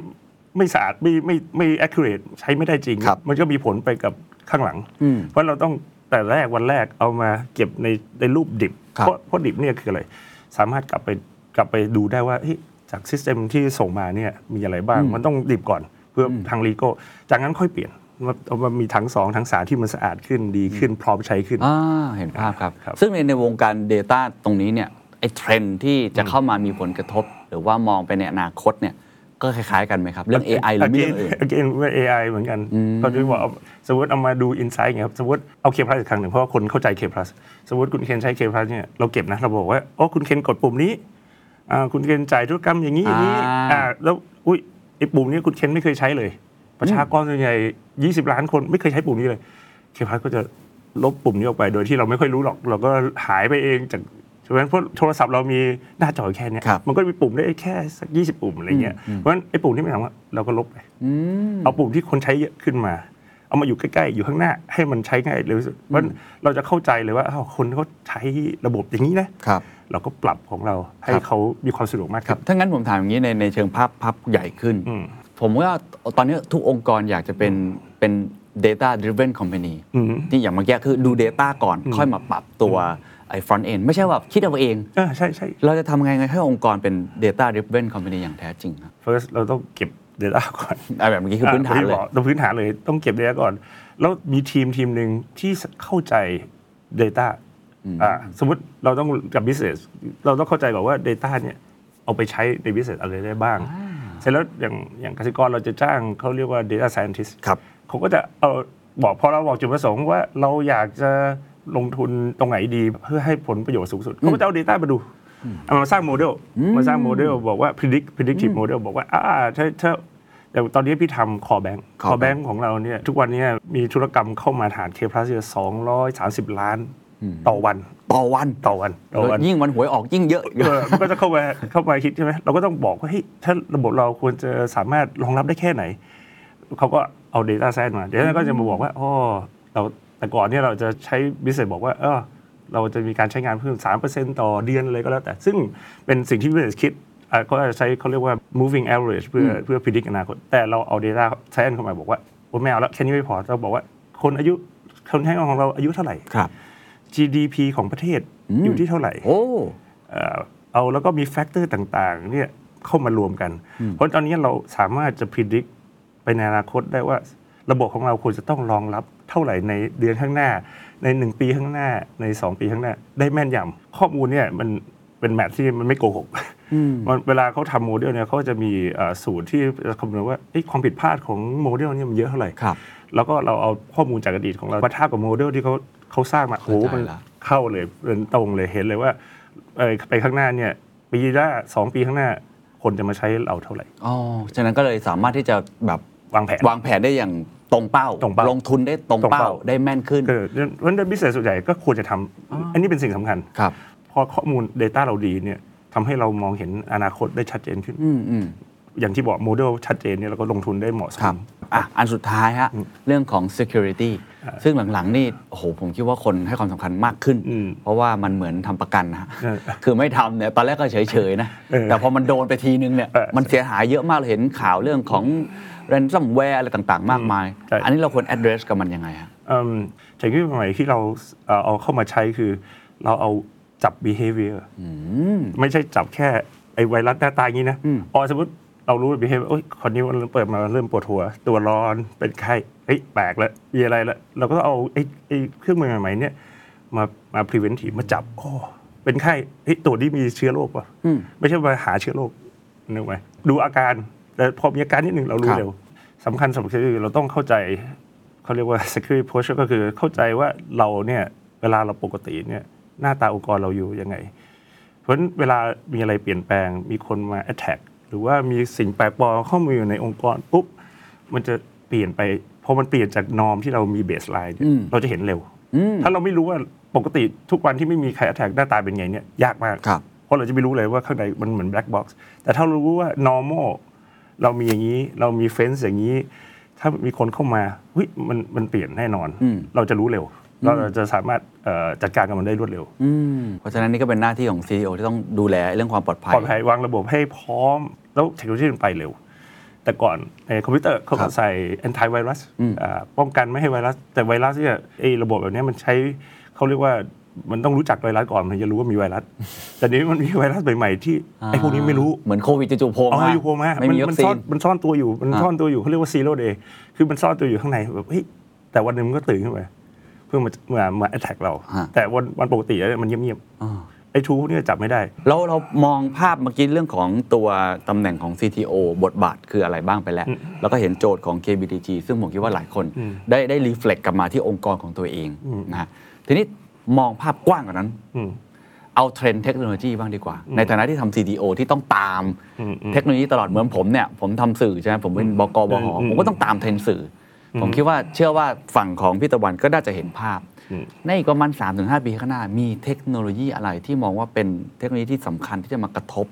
ไม่สะอาดไม่ไม่ไม่ accurate ใช้ไม่ได้จริง ครับ มันก็มีผลไปกับข้างหลังเพราะเราต้องแต่แรกวันแรกเอามาเก็บในในรูปดิบ ครับ เพราะเพราะดิบเนี่ยคืออะไร สามารถกลับไปกลับไปดูได้ว่าเฮ้ย จากซิสเต็มที่ส่งมาเนี่ยมีอะไรบ้าง มันต้องดิบก่อนเพื่ออทางลีโก้จากนั้นค่อยเปลี่ยนว่าเอามามีทั้งสองทั้งสามที่มันสะอาดขึ้นดีขึ้นพร้อมใช้ขึ้นอ่าเห็นภาพครับครับ ซึ่งในในวงการ Data ตรงนี้เนี่ยไอ้เทรนด์ที่จะเข้ามามีผลกระทบ หรือว่ามองไปในอนาคตเนี่ยก็คล้าย ๆ กันไหมครับ เรื่อง AI หรือไม่เรื่องอื่นเ again ว่า AI เหมือนกันก็ที่ว่าเอาสมมติเอามาดู insight ไงครับสมมติเอา K plus อีกครั้งหนึ่งเพราะว่าคนเข้าใจ K plus สมมติคุณเคนใช้ K plus เนี่ยเราเก็บนะเราบอกว่าอ๋อคุณเคนกดปุ่มนี้อ่า คุณเคนจ่ายธุรกรรมอย่างนี้อย่างนี้อ่าอ่าแล้วอุ้ยไอ้ปุ่มนี้คุณเคนไม่เคยใช้เลย ประชากรส่วนใหญ่20 ล้านคนไม่เคยใช้ปุ่มนี้เลย K plus ก็จะลบปุ่มนี้ออกไปโดยที่เราไม่ค่อยรู้หรอก เราก็หายไปเองจากใช่ไหมเพราะโทรศัพท์เรามีหน้าจอแค่เนี้ยครับมันก็มีปุ่มได้แค่สัก20ปุ่มอะไรเงี้ยเพราะฉะนั้นไอ้ปุ่มที่ไม่ทำอะเราก็ลบไปอืมเอาปุ่มที่คนใช้เยอะขึ้นมา เอามาอยู่ใกล้ๆอยู่ข้างหน้าให้มันใช้ง่ายเร็วที่สุดเพราะฉะนั้นเราจะเข้าใจเลยว่าอ้าวคนเขาใช้ระบบอย่างนี้นะครับ เราก็ปรับของเราให้ครับเขามีความสะดวกมากครัขึ้บนถ้างั้นผมถามอย่างนี้ในในเชิงภาพภาพใหญ่ขึ้นอืมผมว่าตอนนี้ทุกองค์กรอยากจะเป็นเป็น data driven company อืมที่อย่างเมื่อกี้คือดู Data ก่อนค่อยมาปรับตัวไอ้ front end ไม่ใช่ว่าคิดเอาเองอ่าใช่ใช่เราจะทำไงให้องค์กรเป็น data driven company อย่างแท้จริงครับ first เราต้องเก็บ Data ก่อนอะแบบเมื่อกี้คือพื้นฐานเลยอะต้องพื้นฐานเลยต้องเก็บ Data ก่อน แล้วมีทีมทีมหนึ่งที่เข้าใจ Data อ่า สมมติเราต้องกับ business เราต้องเข้าใจก่อนว่า Data เนี่ยเอาไปใช้ใน business อะไรได้บ้าง เสร็จแล้วอย่างอย่างกสิกรเราจะจ้างเขาเรียกว่า data scientist ครับเขาก็จะเอาบอกพอเราบอกจุดประสงค์ว่าเราอยากจะลงทุนตรงไหนดีเพื่อให้ผลประโยชน์สูงสุดเขาก็จะเอา Data มาดูเอามาสร้างโมเดลมาสร้างโมเดลบอกว่า predict predictive model บอกว่าอ่าถ้าถ้าแต่ตอนนี้พี่ทำ core bank Core core bank ของเราเนี่ยทุกวันเนี้มีธุรกรรมเข้ามาฐาน K plus สองร้อยสามสิบล้าน ต่อวันต่อวันต่อวันต่อวันยิ่งวันหวยออกยิ่งเยอะเออมันก็จะเข้ามาเข้ามาคิดใช่ไหมเราก็ต้องบอกว่าเฮ้ยถ้าระบบเราควรจะสามารถรองรับได้แค่ไหนเขาก็เอา Data Science มา Data Science ก็จะมาบอกว่าอ๋อเราแต่ก่อนเนี่ยเราจะใช้ business บอกว่าเออเราจะมีการใช้งานเพิ่ม 3%ต่อเดือนเลยก็แล้วแต่ ซึ่งเป็นสิ่งที่ business คิดอะก็จะใช้เขาเรียกว่า moving average เพื่อเพื่อ predict อนาคต แต่เราเอา Data Science เข้ามาบอกว่าโอ้ไม่เอาแล้วแค่นี้ไม่พอเราบอกว่าคนอายุคนใช้งานของเราอายุเท่าไหร่ครับ GDP ของประเทศอยู่ที่เท่าไหร่โอ้เอ่อเอาแล้วก็มีแฟกเตอร์ต่างๆเนี่ยเข้ามารวมกัน เพราะตอนนี้เราสามารถจะพิจิตรไปในอนาคตได้ว่าระบบของเราควรจะต้องรองรับเท่าไหร่ในเดือนข้างหน้า ในหนึ่งปีข้างหน้าในสองปีข้างหน้า ได้แม่นยำข้อมูลเนี่ยมันเป็นแมทที่มันไม่โกหกมันเวลาเขาทำโมเดลเนี่ยเขาจะมีเอ่อสูตรที่จะคำนวณว่าเอ๊ะความผิดพลาดของโมเดลเนี่ยมันเยอะเท่าไหร่ครับแล้วก็เราเอาข้อมูลจากอดีตของเรามาทาบกับโมเดลที่เขา เขาสร้างมาโอ้โหเข้าใจมันละเข้าเลยเป็นตรงเลยเห็นเลยว่าเอ่อไปข้างหน้าเนี่ยปีหน้าสองปีข้างหน้าคนจะมาใช้เราเท่าไหร่อ๋อฉะนั้นก็เลยสามารถที่จะแบบวางแผนวางแผนได้อย่างตรงเป้าตรงเป้าลงทุนได้ตรงตรงเป้าเป้าได้แม่นขึ้นคือเพราะฉะนั้นบิสเนสส่วนใหญ่ก็ควรจะทำอันนี้เป็นสิ่งสำคัญครับพอข้อมูล Data เราดีเนี่ยทำให้เรามองเห็นอนาคตได้ชัดเจนขึ้นอืมอืมอย่างที่บอกโมเดลชัดเจนเนี่ยเราก็ลงทุนได้เหมาะสครับมอะอันสุดท้ายฮะเรื่องของ security ซึ่งหลังๆนี่โอ้โหผมคิดว่าคนให้ความสำคัญมากขึ้นอืมเพราะว่ามันเหมือนทำประกันนะฮะเออคือไม่ทำเนี่ยตอนแรกก็เฉยๆนะเออแต่พอมันโดนไปทีนึงเนี่ยเออมันเสียหายเยอะมากเราเห็นข่าวเรื่องของ ransomware อะไรต่างๆ มากมายใช่อันนี้เราควร address กับมันยังไงฮะเอิ่มเทคโนโลยีใหม่ที่เราเอ่อเอาเข้ามาใช้คือเราเอาจับ behavior ไม่ใช่จับแค่ไอ้ไวรัสหน้าตาอย่างนี้นะอ๋อสมมติเรารู้ behavior โอ้ยคนนี้มันเปิดมาเริ่มปวดหัว ตัวร้อนเป็นไข้ เฮ้ยแปลกแล้วมีอะไรแล้วเราก็ต้องเอาไอ้ไอ้เครื่องมือใหม่ๆเนี่ยมามา preventive มาจับอ๋อเป็นไข้เฮ้ยตัวนี้มีเชื้อโรคป่ะไม่ใช่มาหาเชื้อโรคนึกไหมดูอาการแต่พอมีอาการนิดหนึ่งเรารู้ครับเร็วสำคัญสำคัญคือเราต้องเข้าใจเขาเรียกว่า security posture ก็คือเข้าใจว่าเราเนี่ยเวลาเราปกติเนี่ยหน้าตาองค์กรเราอยู่ยังไง เพราะฉะนั้นเวลามีอะไรเปลี่ยนแปลง มีคนมา attack หรือว่ามีสิ่งแปลกปลอมเข้ามาอยู่ในองค์กรปุ๊บมันจะเปลี่ยนไปพ อมันเปลี่ยนจากนอมที่เรามีเบสไลน์เนี่ยอืมเราจะเห็นเร็ว ถ้าเราไม่รู้ว่าปกติทุกวันที่ไม่มีใคร attack หน้าตาเป็นไงเนี่ยยากมากครับเพราะเราจะไม่รู้เลยว่าข้างในมันเหมือน black box แต่ถ้าเรารู้ว่า normal เรามีอย่างนี้เรามี fence อย่างนี้ ถ้ามีคนเข้ามาเฮ้ยมันมันเปลี่ยนแน่นอนอืมเราจะรู้เร็วเราจะสามารถเอ่อจัดการกับมันได้รวดเร็วอืมเพราะฉะนั้นนี่ก็เป็นหน้าที่ของ CEO ที่ต้องดูแลเรื่องความปลอดภัย ปลอดภัยวางระบบให้พร้อม แล้วเทคโนโลยีมันไปเร็ว แต่ก่อนในคอมพิวเตอร์เขาครัก็บใส่ anti virus อืมอ่าป้องกันไม่ให้ไวรัส แต่ไวรัสเนี่ยไอ้ระบบแบบเนี้ยมันใช้เขาเรียกว่ามันต้องรู้จักไวรัสก่อนมันจะรู้ว่ามีไวรัส แต่เดี๋ยวนี้มันมีไวรัสใหม่ๆที่ไอ้พวกนี้ไม่รู้ เหมือนโควิดจู่ๆโผล่อ๋อมาอยู่โผล่มาไม่มีวัมัคซีซ่อนนมันซ่อนตัวอยู่ มันอ่าซ่อนตัวอยู่เขาเรียกว่า zero day คือมันซ่อนตัวอยู่ข้างในแบบเฮ้ยแต่วันหนึ่งมันก็ตื่นขึ้นมาเพื่อมามามา attack เราฮะแต่วันวันปกติอะมันเงียบอ่าๆ ไอ้ทูพวกนี้จับไม่ได้ เราเรามองภาพเมื่อกี้เรื่องของตัวตำแหน่งของ CTO บทบาทคืออะไรบ้างไปแล้ว แล้วก็เห็นโจทย์ของ KBTG ซึ่งผมคิดว่าหลายคนได้ได้รีเฟล็กกลับมาที่องค์กรของตัวเองนะฮะทีนี้มองภาพกว้างกว่านั้นอืมเอาเทรนด์เทคโนโลยีบ้างดีกว่า ในฐานะที่ทำ CTO ที่ต้องตามอืมอืมเทคโนโลยีตลอดเหมือนผมเนี่ยผมทำสื่อใช่ไหมผมเป็นบกบหอืมผมก็ต้องตามเทรนด์สื่ออผมคิดว่าเชื่อว่าฝั่งของพี่ตะวันก็น่าจะเห็นภาพอืม ในอีกประมาณ 3-5 ปีข้างหน้า มีเทคโนโลยีอะไรที่มองว่าเป็นเทคโนโลยีที่สำคัญที่จะมากระทบ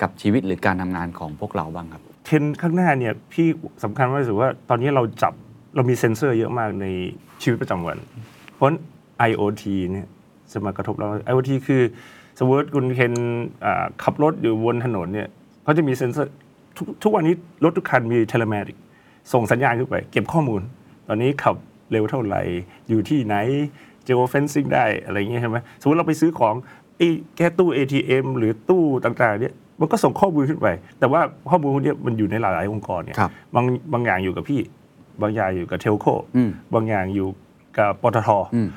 กับชีวิตหรือการทำงานของพวกเราบ้างครับ เทรนด์ข้างหน้าเนี่ยพี่สำคัญมากที่สุดว่าตอนนี้เราจับเรามีเซ็นเซอร์เยอะมากในชีวิตประจำวัน เพราะฉะนั้น IoT เนี่ยจะมากระทบเรา IoT คือสมมติคุณเคนอ่าขับรถอยู่บนถนนเนี่ยเขาจะมีเซ็นเซอร์ทุกทุกวันนี้รถทุกคันมีเทเลเมติกส่งสัญญาณขึ้นไป เก็บข้อมูล ตอนนี้ขับ เร็วเท่าไหร่ อยู่ที่ไหน geofencing ได้อะไรอย่างเงี้ยใช่ไหมสมมติเราไปซื้อของไอ้แค่ตู้ ATM หรือตู้ต่างๆเนี่ยมันก็ส่งข้อมูลขึ้นไป แต่ว่าข้อมูลพวกเนี้ยมันอยู่ในหลายๆองค์กรเนี่ยครับบางบางอย่างอยู่กับพี่ บางอย่างอยู่กับเทลโคอืมบางอย่างอยู่กับปตทอืม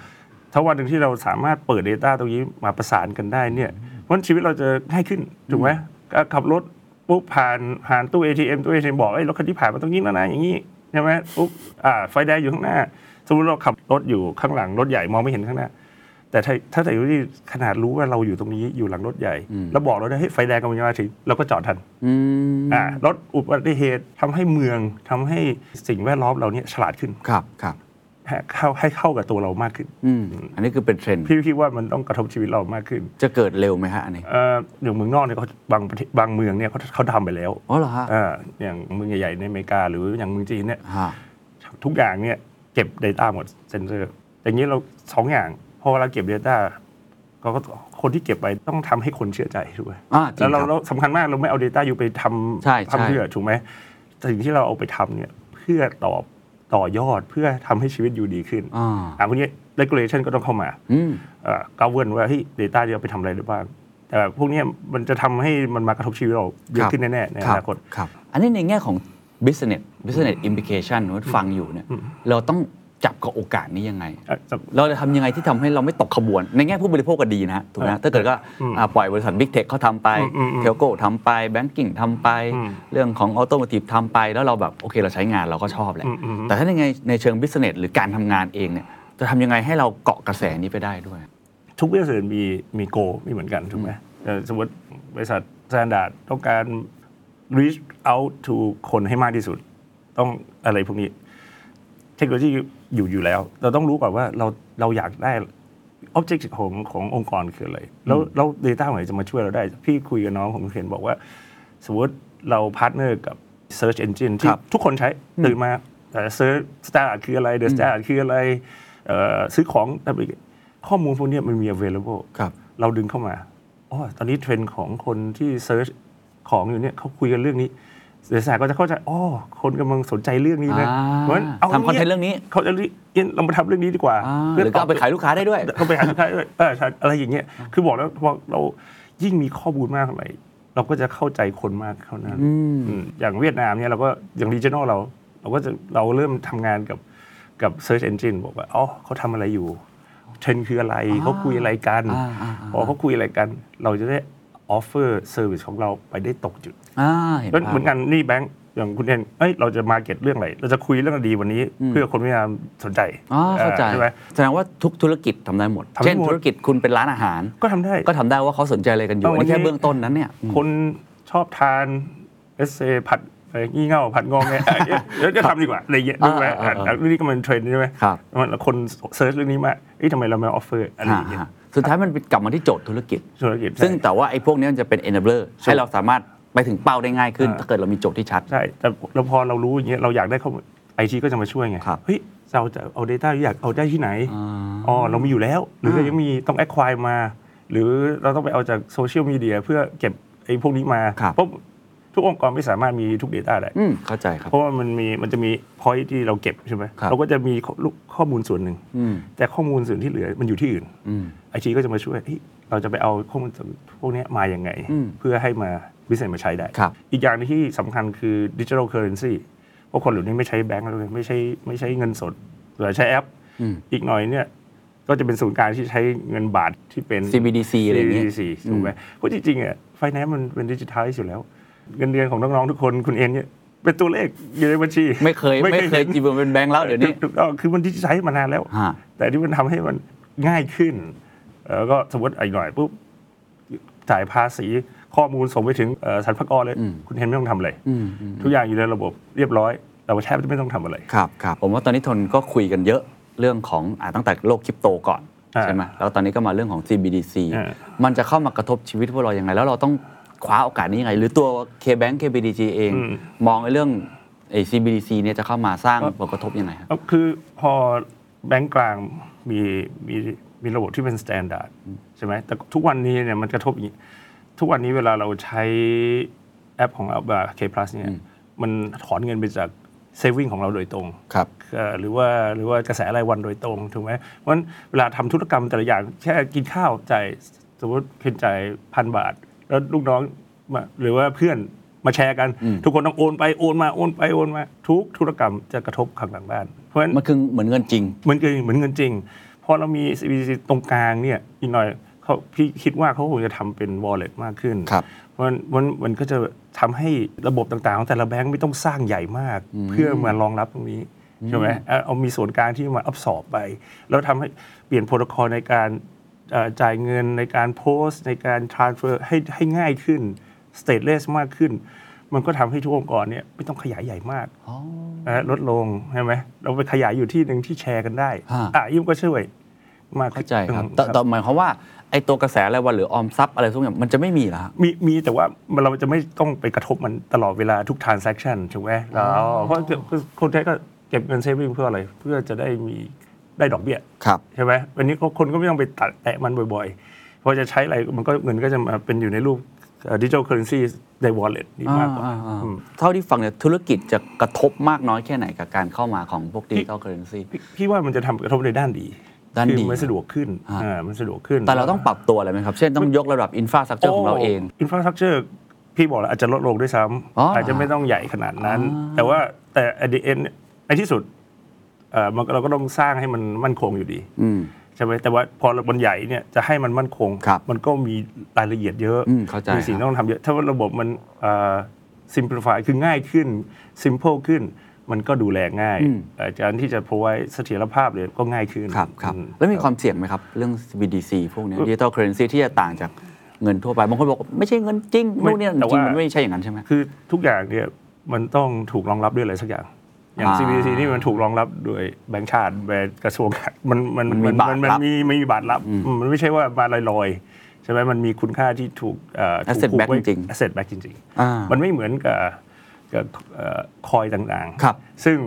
ถ้าวันหนึ่งที่เราสามารถเปิด Data ตรงนี้มาประสานกันได้เนี่ยเพราะฉะนั้นชีวิตเราจะง่ายขึ้นถูกไหมก็ขับรถปุ๊บผ่านผ่านตู้ ATM ตู้ ATM บอกไอ้ยรถคันที่ผ่านมาตรงนี้แล้วนะอย่างนี้ ใช่ไหมปุ๊บอ่าไฟแดงอยู่ข้างหน้า สมมติเราขับรถอยู่ข้างหลังรถใหญ่มองไม่เห็นข้างหน้า แต่ถ้าถ้าแต่ที่ขนาดรู้ว่าเราอยู่ตรงนี้อยู่หลังรถใหญ่ แล้วบอกเราได้ให้ยไฟแดงกำลังจะมาถึงเราก็จอดทันอืมอ่าลดอุบัติเหตุทำให้เมืองทำให้สิ่งแวดล้อมเราเนี่ยฉลาดขึ้นครับครับให้ เข้าให้เข้ากับตัวเรามากขึ้นอืมอันนี้คือเป็นเทรนด์พี่คิดว่ามันต้องกระทบชีวิตเรามากขึ้น จะเกิดเร็วไหมฮะอันนี้เอ่ออย่างเมืองนอกเนี่ยเขาบางประเทศบางเมืองเนี่ยเขาเขาทำไปแล้วอ๋อเหรอฮะอ่าอย่างเมืองใหญ่ๆในอเมริกาหรืออย่างเมืองจีนเนี่ยฮะทุกอย่างเนี่ยเก็บ Data หมดเซนเซอร์อย่างนี้เราสองอย่างพอเวลาเก็บ Data ก็ก็คนที่เก็บไปต้องทำให้คนเชื่อใจด้วยอ่าจริแล้วงเราครับเราสำคัญมากเราไม่เอา Data อยู่ไปทใช่ำใช่ทำเพื่อถูกไหมแต่สิ่งที่เราเอาไปทำเนี่ยเพื่อตอบ ต่อยอดเพื่อทำให้ชีวิตอยู่ดีขึ้นอ่าอ่าพวกนี้ regulation ก็ต้องเข้ามาอืมเอ่อ govern ว่าเฮ้ย data ที่เอาไปทำอะไรได้บ้างแต่พวกเนี้ยมันจะทำให้มันมากระทบชีวิตเราเยครัอะบขึ้นแน่ๆในอครับนาคตครับอันนี้ในแง่ของ business business implication ว่าฟังอยู่เนี่ยเราต้อง จับกับโอกาสนี้ยังไงอะจะเราจะทำยังไงที่ทำให้เราไม่ตกขบวน ในแง่ผู้บริโภคก็ดีนะฮะถูกไหมฮะถ้าเกิดก็อ่าปล่อยบริษัท Big Tech เขาทำไปอืมอืมอืม Telco ทำไป Banking ทำไปอืมเรื่องของออโต m o ม i v e ทำไป แล้วเราแบบโอเคเราใช้งานเราก็ชอบแหละอืมอืมแต่ถ้าในไงในเชิง business หรือการทำงานเองเนี่ยจะทำยังไงให้เราเกาะกระแสนี้ไปได้ด้วย ทุกบริษัทมีมี goal ไม่เหมือนกันถูกไหมเอ่อสมมติบริษัท standard ต้องการ reach out to คนให้มากที่สุด ต้องอะไรพวกนี้ เทคโนโลยี อยู่อยู่แล้ว เราต้องรู้ก่อนว่าเราเราอยากได้ objective ของขององค์กรคืออะไร แล้วแล้ว data ไหนจะมาช่วยเราได้ พี่คุยกับน้องผมเห็นบอกว่า สมมติเรา partner กับ search engine ที่ครับทุกคนใช้ตื่นมาเอ่อ search standard คืออะไร the standard คืออะไรเอ่อซื้อของข้อมูลพวกเนี้ยมันมี available ครับเราดึงเข้ามาอ๋อตอนนี้เทรนด์ของคนที่ search ของอยู่เนี่ยเขาคุยกันเรื่องนี้ เดี๋ยวสายก็จะเข้าใจอ๋อคนกำลังสนใจเรื่องนี้นะอ่าเพราะฉะนั้นเอาทำคอนเทนต์เรื่องนี้เขาจะเรียกเรามาทำเรื่องนี้ดีกว่าอ่าหรือก็เอาไปขายลูกค้าได้ด้วยเอาไปขายลูกค้าด้วยเออใช่อะไรอย่างเงี้ยคือบอกแล้วพอเรายิ่งมีข้อมูลมากเท่าไหร่เราก็จะเข้าใจคนมากเท่านั้นอืมอืมอย่างเวียดนามเนี่ยเราก็อย่าง regional เรา เราก็จะเราเริ่มทำงานกับกับ Search Engine บอกว่าอ๋อเขาทำอะไรอยู่เทรนด์คืออะไรเขาคุยอะไรกันอ่าอ่าอ่าพอเขาคุยอะไรกัน เราจะได้ offer service ของเราไปได้ตกจุดอ่าเห็นก็ภาพเหมือนกันนี่แบงค์อย่างคุณเอ็นเอ้ยเราจะ market เรื่องอะไร เราจะคุยเรื่องดีวันนี้ อืม เพื่อคนเวียดนามสนใจอ๋อเข้าใจใช่ไหม แสดงว่าทุกธุรกิจทำได้หมด ทำได้เช่นหมด ธุรกิจคุณเป็นร้านอาหาร ก็ทำได้ ก็ทำได้ว่าเขาสนใจอะไรกันอยู่เอออันนี้ แค่วันนี้เบื้องต้นนั้นเนี่ยอืม คนชอบทานเอสเซผัดอะไรงี่เง่าผัดงองแงเอ้ยเดี๋ยวจะทำดีกว่าอะไรเงี้ยอ่าดูไหมอ่าอ่า อะเรื่องนี้ก็มันเทรนด์ใช่ไหมครับแล้วคน search เรื่องนี้มากเอ้ยทำไมเราไม่ offer อะไรอย่างเงี้ย ฮะ สุดท้ายมันกลับมาที่โจทย์ธุรกิจ ธุรกิจซึ่งแต่ว่าไอ้พวกนี้มันจะเป็น enabler ให้เราสามารถไปถึงเป้าได้ง่ายขึ้น อ่า ถ้าเกิดเรามีโจทย์ที่ชัด ใช่แต่เราพอเรารู้อย่างเงี้ยเราอยากได้ข้อมูลไอทีก็จะมาช่วยไงครับ เฮ้ยเราจะเอา Data ที่อยากเอาได้ที่ไหนอ่าอ๋อเรามีอยู่แล้ว หรือเราอ่ายัยังมีต้อง acquire มา หรือเราต้องไปเอาจากโซเชียลมีเดียเพื่อเก็บไอ้พวกนี้มาครับ เพราะ ทุกองค์กรไม่สามารถมีทุก Data ได้ อืมเข้าใจครับ เพราะว่ามันมีมันจะมี point ที่เราเก็บใช่ไหมครับ เราก็จะมีข้อข้อมูลส่วนหนึ่ง อืมแต่ข้อมูลส่วนที่เหลือมันอยู่ที่อื่นอืม ไอทีก็จะมาช่วยเฮ้ยเราจะไปเอาข้อมูลส่วนพวกเนี้ยมาอย่างไง อืมเพื่อให้มาวิสัยมาใช้ได้ ครับ อีกอย่างหนึ่งที่สำคัญคือ digital currency เพราะคนเหล่านี้ไม่ใช้แบงก์แล้วเลยไม่ใช้ไม่ใช้เงินสดหรือใช้แอป อืม อีกหน่อยเนี่ยก็จะเป็นศูนย์กลางที่ใช้เงินบาทที่เป็น CBDC อะไรอย่างเงี้ย CBDC ถูกไหมเพราะจริงๆอะไฟแนนซ์มันเป็นดิจิทัลอยู่แล้ว เงินเดือนของน้องๆทุกคนคุณเอ็นเนี่ยเป็นตัวเลขอยู่ในบัญชี ไม่เคย ไม่เคยห็นจีบเป็นแบงค์แล้วเดี๋ยวนี้ถูกต้องคือมันดิจิทัลมานานแล้วฮะแต่ที่มันทำให้มันง่ายขึ้นแล้วก็สมมติอีกหน่อยปุ๊บจ่ายภาษีข้อมูลส่งไปถึงเอ่อสรรพากรเลยอืมคุณเห็นไม่ต้องทำอะไรอืมอืมทุกอย่างอยู่ในระบบเรียบร้อย เราแทบจะไม่ต้องทำอะไรครับครับผมว่าตอนนี้ทนก็คุยกันเยอะเรื่องของอ่าตั้งแต่โลกคริปโตก่อนอ่าใช่ไหมแล้วตอนนี้ก็มาเรื่องของ CBDC อ่ามันจะเข้ามากระทบชีวิตพวกเรายังไงแล้วเราต้อง คว้าโอกาสนี้ยังไง หรือตัว KBank KBDG เองอืมมองในเรื่องไอ้ CBDC เนี่ยจะเข้ามาสร้างผลกระทบยังไงครับก็คือพอแบงก์กลางมีมีมีระบบที่เป็น s t ต n d า r d ใช่ไหมแต่ทุกวันนี้เนี่ยมันกระทบอย่างนี้ทุกวันนี้เวลาเราใช้แอปของ Alba K Plus เนี่ยมันถอนเงินไปจากเซฟวิ่งของเราโดยตรงครับเอ่อหรือว่าหรือว่ากระแสรายวันโดยตรงถูกไหมเพราะฉะนั้นเวลาทำธุรกรรมแต่ละอย่างแค่กินข้าวจ่ายสมมติเคนจ่ายพันบาท แล้วลูกน้องมาหรือว่าเพื่อนมาแชร์กันอืมทุกคนต้องโอนไปโอนมาโอนไปโอนมาทุกธุรกรรมจะกระทบข้างหลังบ้าน เพราะฉะนั้นมันคือเหมือนเงินจริงเหมือนกันเหมือนเงินจริงพอเรามี CBDC ตรงกลางเนี่ยอีกหน่อยเขาพี่คิดว่าเขาคงจะทำเป็น wallet มากขึ้นครับเพราะมันมันมันก็จะทำให้ระบบต่างๆของแต่ละแบงก์ไม่ต้องสร้างใหญ่มาก เพื่อมารองรับตรงนี้ใช่ไหมเอาเอามีส่วนกลางที่มาอับสอบไป แล้วทำให้เปลี่ยนโปรโตคอลในการเอ่อ จ่ายเงินในการโพสต์ ในการ transfer ให้ให้ง่ายขึ้น stateless มากขึ้น มันก็ทำให้ทุกองค์กรเนี่ยไม่ต้องขยายใหญ่มากนะลดลงใช่ไหมเราไปขยายอยู่ที่หนึ่งที่แชร์กันได้ฮะอะยิ่งก็ช่วยมากขึ้นเข้าใจครับอืมแต่แต่หมายความว่าไอ้ตัวกระแสรายวันหรือออมทรัพย์อะไรทุกอย่างมันจะไม่มีเหรอฮะมีมีแต่ว่ามันเราจะไม่ต้องไปกระทบมันตลอดเวลาทุก transaction ถูกไหมแล้วเพราะคนไทยก็เก็บเงิน saving เพื่ออะไร เพื่อจะได้มี ได้ดอกเบี้ยครับใช่ไหมวันนี้คนก็ไม่ต้องไปตัดแตะมันบ่อยๆพอจะใช้อะไรมันก็เงินก็จะมาเป็นอยู่ในรูป digital currencyใน wallet นี่มากกว่าอ่าอ่าอืมเท่าที่ฟังเนี่ยธุรกิจจะกระทบมากน้อยแค่ไหนกับการเข้ามาของพวก digital currency พี่พี่ว่ามันจะทำกระทบในด้านดีด้านดีคือมันสะดวกขึ้นฮะอ่ามันสะดวกขึ้น แต่เราต้องปรับตัวอะไรไหมครับ เช่นต้องยกระดับ infrastructure ของเราเอง infrastructure พี่บอกแล้วอาจจะลดลงด้วยซ้ำอ๋ออาจจะไม่ต้องใหญ่ขนาดนั้นอ่าแต่ว่าแต่ at the end ในที่สุด เอ่อมันก็เราก็ต้องสร้างให้มันมั่นคงอยู่ดีอืม ใช่ไหมแต่ว่าพอมันใหญ่เนี่ยจะให้มันมั่นคง ครับมันก็มีรายละเอียดเยอะอืมเข้าใจมีสิ่งครับต้องทำเยอะ ถ้าว่าระบบมันเอ่อ simplify คือง่ายขึ้น simple ขึ้น มันก็ดูแลง่ายอืม เอ่อการที่จะ provide เสถียรภาพเลยก็ง่ายขึ้นครับครับอืม แล้วมีความเสี่ยงไหมครับ เรื่อง CBDC พวกเนี้ย digital currency ที่จะต่างจากเงินทั่วไปบางคนบอกว่าไม่ใช่เงินจริงไม่นู่นนี่แต่จริงว่ามันไม่ใช่อย่างนั้นใช่ไหม คือทุกอย่างเนี่ยมันต้องถูกรองรับด้วยอะไรสักอย่าง อย่างอ่า CBDC นี่มันถูกรองรับโดยแบงก์ชาติแบงก์กระทรวงมันมันมันมีบาทมันรับมีไม่มีบาทรับอืมมันไม่ใช่ว่ามาลอยๆใช่ไหมมันมีคุณค่าที่ถูกเอ่อถู Asset ผูก back ไว้จริง asset back จริงอ่าๆมันไม่เหมือนกับกับ coin ต่างครับซึ่ง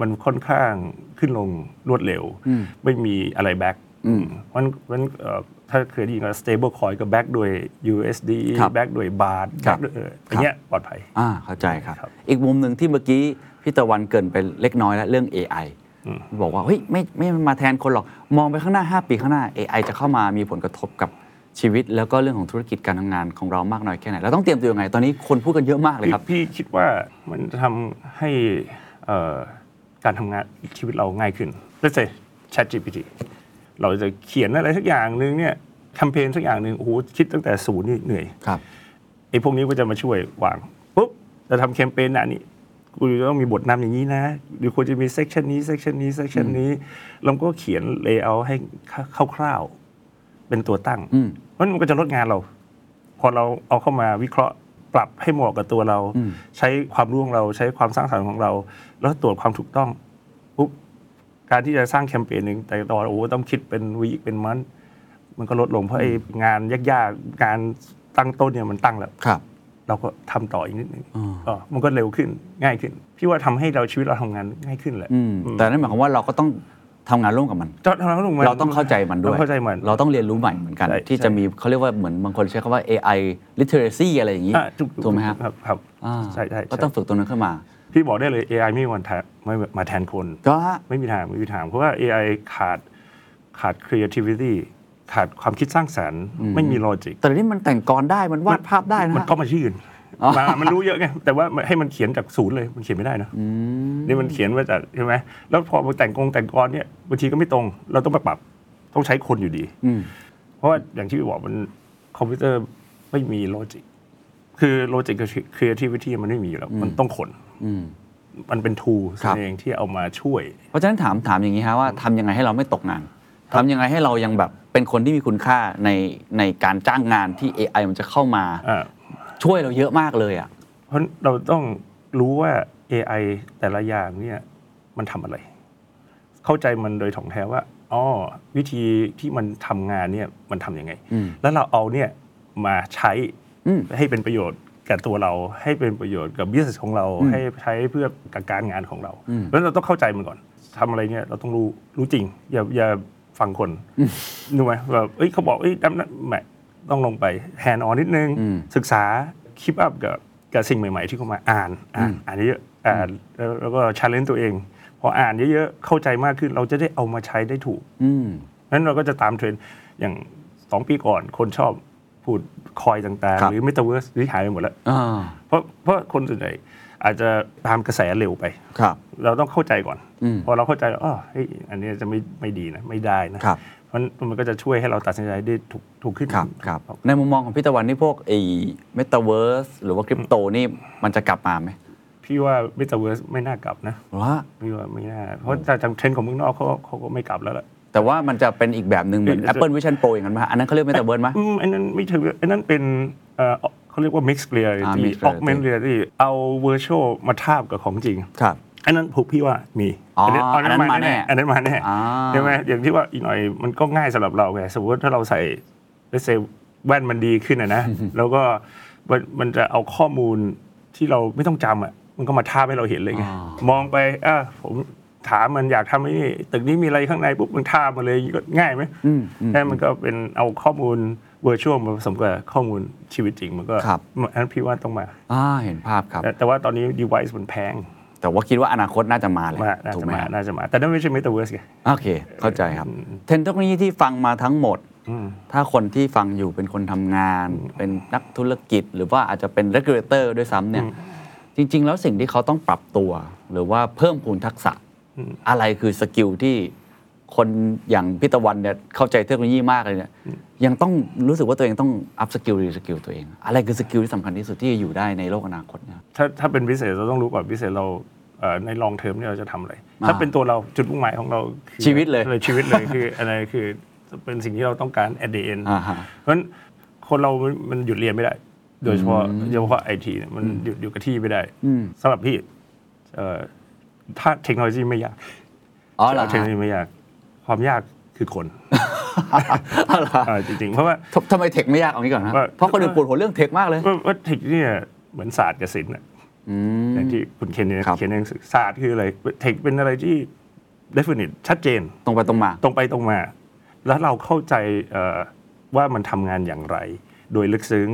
มันค่อนข้างขึ้นลงรวดเร็วอืมไม่มีอะไร back อืมมันมันเอ่อถ้าเคยได้ยินก็ stable coin ก็ back ด้วย USD ครับ back ด้วยบาทครับ back ด้วยเอออย่างเงี้ยปลอดภัยอ่าเข้าใจครับครับอีกมุมหนึ่งที่เมื่อกี้ พี่ตะวันเกรินไปเล็กน้อยแล้วเรื่อง AI บอกว่าเฮ้ยไม่ไม่มาแทนคนหรอก มองไปข้างหน้า 5 ปีข้างหน้า AI จะเข้ามามีผลกระทบกับชีวิต แล้วก็เรื่องของธุรกิจการทำงานของเรามากน้อยแค่ไหนเราต้องเตรียมตัวยังไง ตอนนี้คนพูดกันเยอะมากเลยครับ พี่พี่คิดว่ามันจะทำให้เอ่อการทำงานชีวิตเราง่ายขึ้น let's say Chat GPT เราจะเขียนอะไรสักอย่างหนึ่งเนี่ยแคมเปญสักอย่างหนึ่งโอ้โหคิดตั้งแต่ศูนย์นี่เหนื่อยครับไอ้พวกนี้ก็จะมาช่วยวางปุ๊บจะทำแคมเปญอันนี้ กูจะต้องมีบทนำอย่างนี้นะหรือควรจะมีเซ c ชันนี้เซ c ชันนี้เซ c ชันนี้เราก็เขียน layer ให้คร่าวๆเป็นตัวตั้งอืมเพราะมันก็จะลดงานเรา พอเราเอาเข้ามาวิเคราะห์ปรับให้เหมาะกับตัวเราอืมใช้ความรู้ของเราใช้ความสร้างสรรค์ของเรา แล้วตรวจความถูกต้องปุ๊บการที่จะสร้างแคมเปญหนึ่งแต่ก่อนโอ้โหต้องคิดเป็น week เป็นมันมันก็ลดลงเพราะไอ้งานยากๆงานตั้งต้นเนี่ยมันตั้งแล้วครับ เราก็ทำต่ออีกนิดนึงอ่าก็มันก็เร็วขึ้นง่ายขึ้น พี่ว่าทำให้เราชีวิตเราทำงานง่ายขึ้นแหละอืมแต่นั่นหมายความว่าเราก็ต้องทำงานร่วมกับมันจะทำงานร่วมกันเราต้องเข้าใจมันด้วยต้องเข้าใจมันเราต้องเรียนรู้ใหม่เหมือนกันใช่ที่ใช่จะมีเขาเรียกว่าเหมือนบางคนใช้คำว่า AI literacy อะไรอย่างนี้อะถูกถูกไหมครับครับครับอ่าใช่ใช่ก็ต้องฝึกตรงนั้นขึ้นมา พี่บอกได้เลย AI ไม่มีวันแทนไม่มาแทนคน ก็ฮะไม่มีทางไม่มีทางเพราะว่า AI ขาดขาด creativity ขาดความคิดสร้างสรรค์ไม่มี logic แต่นี่มันแต่งกลอนได้มันวาดภาพได้นะมันฮะก็มาชื่นอ๋อมามันรู้เยอะไงแต่ว่าให้มันเขียนจากศูนย์เลยมันเขียนไม่ได้นะอืมนี่มันเขียนมาจากใช่ไหมแล้วพอมาแต่งกงแต่งกลอนเนี่ยบางทีก็ไม่ตรงเราต้องมาปรับต้องใช้คนอยู่ดีอืมเพราะว่าอย่างที่พี่บอกมันคอมพิวเตอร์ไม่มี logic คือ logic กับ creativity มันไม่มีอยู่แล้ว มันต้องคนอืมมันเป็น tool ครับเองที่เอามาช่วย เพราะฉะนั้นถามถามอย่างนี้ฮะว่าทำยังไงให้เราไม่ตกงาน ทำยังไงให้เรายังแบบเป็นคนที่มีคุณค่าในในการจ้างงานที่ AI มันจะเข้ามา อ่าช่วยเราเยอะมากเลยอะ เพราะเราต้องรู้ว่า AI แต่ละอย่างเนี่ยมันทำอะไร เข้าใจมันโดยถ่องแท้ว่าอ๋อวิธีที่มันทำงานเนี่ยมันทำยังไง อืม แล้วเราเอาเนี่ยมาใช้ อืม ให้เป็นประโยชน์กับตัวเราให้เป็นประโยชน์กับ business ของเราอืมให้ใช้เพื่อกับการงานของเรา อืมแล้วเราต้องเข้าใจมันก่อนทำอะไรเนี่ยเราต้องรู้รู้จริง อย่าอย่า ฟังคนรู้ไหมแบบเอ้ยเขาบอกเอ้ยดำนั้นแหมต้องลงไป hands-on นิดนึงอืมศึกษา keep up กับกับสิ่งใหม่ ๆ ที่เข้ามาอ่านอ่านอ่านเยอะๆอ่านแล้วแล้วก็ challenge ตัวเอง พออ่านเยอะๆ เข้าใจมากขึ้นเราจะได้เอามาใช้ได้ถูกอืมนั้นเราก็จะตามเทรนด์อย่างสองปีก่อนคนชอบพูด coin ต่างๆ ครับหรือ m e t a เวิร์สที่หายไปหมดแล้วอ่าเพราะเพราะคนส่วนใหญ่ อาจจะตามกระแสเร็วไป ครับ เราต้องเข้าใจก่อน อืม พอเราเข้าใจแล้วอ๋อเฮ้ยอันนี้จะไม่ไม่ดีนะ ไม่ได้นะ ครับ เพราะมันก็จะช่วยให้เราตัดสินใจได้ถูกถูกขึ้น ครับครับ ในมุมมองของพี่ตะวันนี่พวกไอ้เมตาเวิร์สหรือว่าคริปโตนี่มันจะกลับมาไหมพี่ว่า Metaverse ไม่น่ากลับนะ หรือว่า พี่ว่าไม่น่า เพราะจากจากเทรนด์ของเมืองนอกเขาเขาก็ไม่กลับแล้วล่ะ แต่ว่ามันจะเป็นอีกแบบหนึ่งเหมือนเอ่อ Apple Vision Pro อย่างนั้นไหมฮะอันนั้นเขาเรียกเมตาเวิร์สไหม อืมอันนั้นไม่ถืออันนั้นเป็นเอ่อ เขาเรียกว่า mixed reality อ่า mixed reality augmented reality เอา virtual มาทาบกับของจริง ครับ อันนั้นผมพี่ว่ามีอ๋ออันนั้นมาแน่อันนั้นมาแน่อ่า ใช่ไหมอย่างที่ว่าอีกหน่อยมันก็ง่ายสำหรับเราไงสมมติถ้าเราใส่ let's say แว่นมันดีขึ้นอะนะ แล้วก็มันมันจะเอาข้อมูลที่เราไม่ต้องจำอะมันก็มาทาบให้เราเห็นเลยไงอ่ามองไปอะผมถามมันอยากทำไอ้นี่ตึกนี้มีอะไรข้างในปุ๊บมันทาบมาเลยก็ง่ายไหมอืมอืมแค่มันก็เป็นเอาข้อมูล virtual มาผสมกับข้อมูลชีวิตจริงมันก็ครับ อันนั้นพี่ว่าต้องมาอ่าเห็นภาพครับ แต่แต่ว่าตอนนี้ device มันแพงแต่ว่าคิดว่าอนาคตน่าจะมาแหละมาน่าถูกจะไหมมาฮะน่าจะมา แต่นั่นไม่ใช่ metaverse ไงโอเค เข้าใจครับ เทรนด์เทคโนโลยีที่ฟังมาทั้งหมด อืม ถ้าคนที่ฟังอยู่เป็นคนทำงาน เป็นนักธุรกิจ หรือว่าอาจจะเป็น regulator ด้วยซ้ำเนี่ย จริง ๆ แล้วสิ่งที่เขาต้องปรับตัว หรือว่าเพิ่มพูนทักษะอะไรคือ skill ที่ คนอย่างพี่ตะวันเนี่ยเข้าใจเทคโนโลยีมากเลยเนี่ยยังต้องรู้สึกว่าตัวเองต้อง upskill หรือ skill ตัวเอง อะไรคือ skill ที่สำคัญที่สุดที่จะอยู่ได้ในโลกอนาคตเนี่ยถ้าถ้าเป็นพิเศษเราต้องรู้ก่อนพิเศษเราเอ่อใน long term เนี่ยเราจะทำอะไรอ่าถ้าเป็นตัวเราจุดมุ่งหมายของเราคือชีวิตเลยชีวิตเลยคืออะไรคือเป็นสิ่งที่เราต้องการ at the end อ่าฮะเพราะฉะนั้นคนเรา มันหยุดเรียนไม่ได้ โดยเฉพาะโดยเฉพาะไอทีเนี่ยมันหยุดอยู่กับที่ไม่ได้อืมสำหรับพี่เอ่อถ้าเทคโนโลยีไม่ยากอ๋อเหรอเทคโนโลยีไม่ยาก ความยากคือคนอ๋อเหรอเออจริงๆ เพราะว่าทำทำไมเทคไม่ยากเอางี้ก่อนนะว่าเพราะคนอื่นปวดหัวเรื่องเทคมากเลยว่าว่าเทคเนี่ยเหมือนศาสตร์กับศิลป์อะอืมอย่างที่คุณเคนเนี่ยครับเขียนในหนังสือศาสตร์คืออะไรเทคเป็นอะไรที่ definite ชัดเจนตรงไปตรงมา ตรงไปตรงมา แล้วเราเข้าใจเอ่อว่ามันทำงานอย่างไร โดยลึกซึ้ง